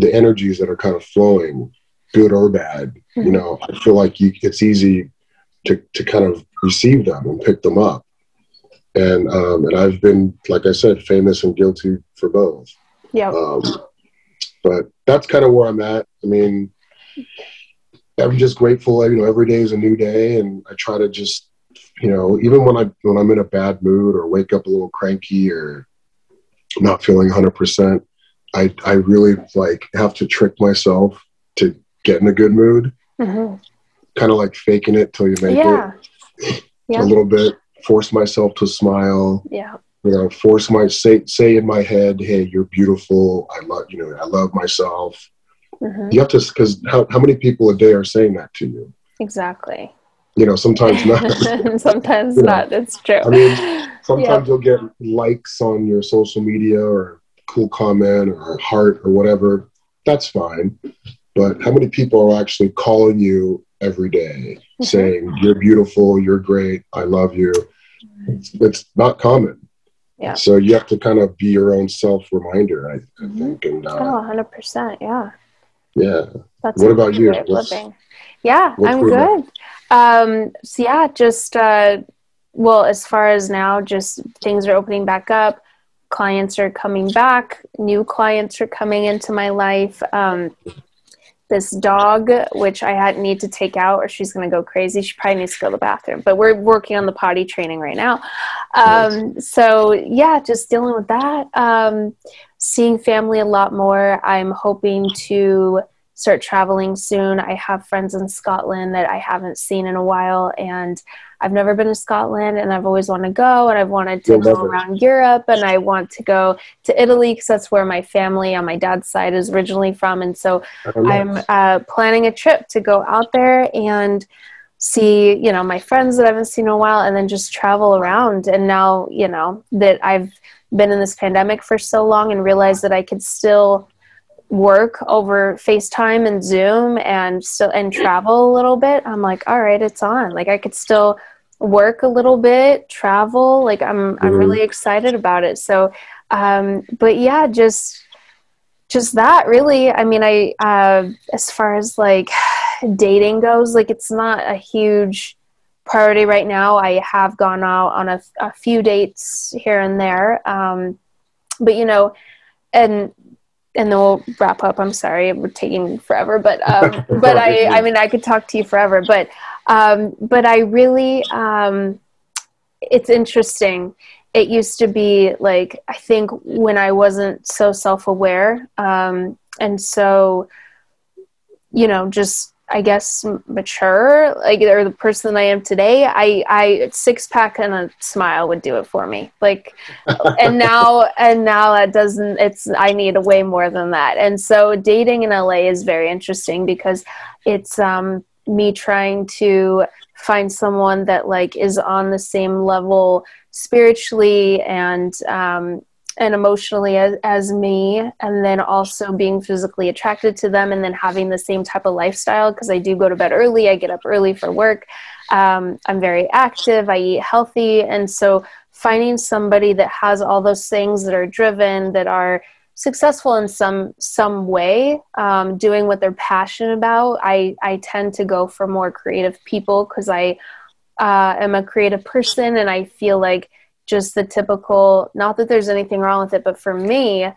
the energies that are kind of flowing, good or bad. Mm-hmm. You know, I feel like you, it's easy to to kind of receive them and pick them up. And um, and I've been, like I said, famous and guilty for both. Yeah. Um, but that's kind of where I'm at. I mean, I'm just grateful. You know, every day is a new day, and I try to just, you know, even when I when I'm in a bad mood or wake up a little cranky or not feeling 100, percent I I really like have to trick myself to get in a good mood. Mm-hmm. Kind of like faking it till you make yeah. it yeah. [LAUGHS] a little bit, force myself to smile. Yeah. You know, force my say say in my head, "Hey, you're beautiful. I love you know, I love myself." Mm-hmm. You have to because how how many people a day are saying that to you? Exactly. You know, sometimes not. [LAUGHS] sometimes [LAUGHS] you not. It's true. I mean, sometimes you'll get likes on your social media or cool comment or heart or whatever. That's fine. But how many people are actually calling you every day mm-hmm. saying you're beautiful you're great i love you. It's, it's, not common. Yeah. So you have to kind of be your own self reminder i, mm-hmm. think and uh, oh 100% yeah. Yeah. That's what about you? yeah i'm good. Um so yeah just uh well as far as now just things are opening back up clients are coming back new clients are coming into my life um this dog, which I had need to take out, or she's going to go crazy. She probably needs to go to the bathroom. But we're working on the potty training right now. Um, nice. So yeah, just dealing with that. Um, seeing family a lot more. I'm hoping to start traveling soon. I have friends in Scotland that I haven't seen in a while, and I've never been to Scotland and I've always wanted to go and I've wanted to go around Europe and I want to go to Italy because that's where my family on my dad's side is originally from. And so I'm uh, planning a trip to go out there and see, you know, my friends that I haven't seen in a while and then just travel around. And now, you know, that I've been in this pandemic for so long and realized that I could still work over FaceTime and Zoom and still and travel a little bit, I'm like, all right, it's on. Like I could still work a little bit, travel. Like I'm mm-hmm. I'm really excited about it. So um but yeah, just just that really. I mean, I uh as far as like dating goes, like it's not a huge priority right now. I have gone out on a, a few dates here and there. Um but you know, and and then we'll wrap up. I'm sorry, we're taking forever, but [LAUGHS] um, but I I mean I could talk to you forever, but um, but I really um, it's interesting. It used to be like I think when I wasn't so self aware, um, and so you know just I guess mature, like or the person I am today, I I six pack and a smile would do it for me. Like, [LAUGHS] and now and now that doesn't. It's I need a way more than that. And so dating in LA is very interesting because it's um me trying to find someone that like is on the same level spiritually and um and emotionally as, as me and then also being physically attracted to them and then having the same type of lifestyle because i do go to bed early i get up early for work. Um, i'm very active i eat healthy and so finding somebody that has all those things that are driven that are successful in some some way um, doing what they're passionate about i i tend to go for more creative people because i uh, am a creative person and i feel like just the typical not that there's anything wrong with it but for me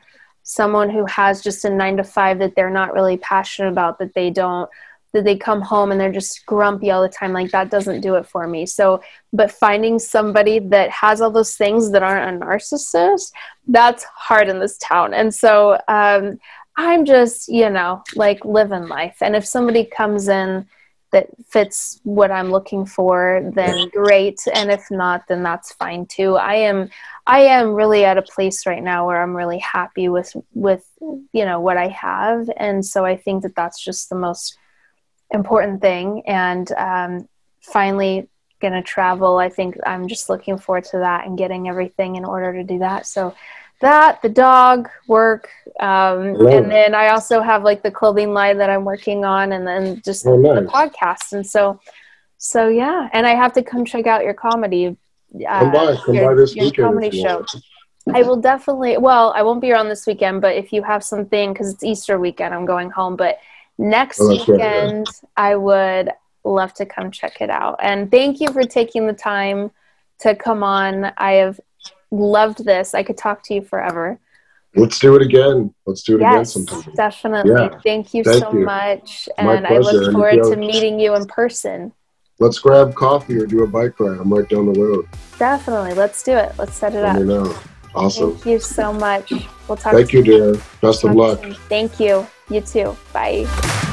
someone who has just a nine to five that they're not really passionate about that they don't that they come home and they're just grumpy all the time like that doesn't do it for me. So but finding somebody that has all those things that aren't a narcissist that's hard in this town. And so um, i'm just you know like living life. And if somebody comes in that fits what i'm looking for then great. And if not then that's fine too. I am i am really at a place right now where i'm really happy with with you know what i have. And so i think that that's just the most important thing. And um, finally going to travel. I think i'm just looking forward to that and getting everything in order to do that. So that the dog work um, and then i also have like the clothing line that i'm working on and then just oh, nice. the podcast and so so yeah and i have to come check out your comedy uh, come by come your, by this weekend comedy show I will definitely. Well, I won't be around this weekend, but if you have something, because it's Easter weekend, I'm going home. But next oh, weekend, right, yeah. I would love to come check it out. And thank you for taking the time to come on. I have loved this. I could talk to you forever. Let's do it again. Let's do it yes, again sometime. Definitely. Yeah. Thank you Thank so you. much. and I look forward to meeting you in person. Let's grab coffee or do a bike ride. I'm right down the road. Definitely. Let's do it. Let's set it Let up. know. Awesome. Thank you so much. We'll talk. Thank you, dear. Best of luck. Thank you. You too. Bye.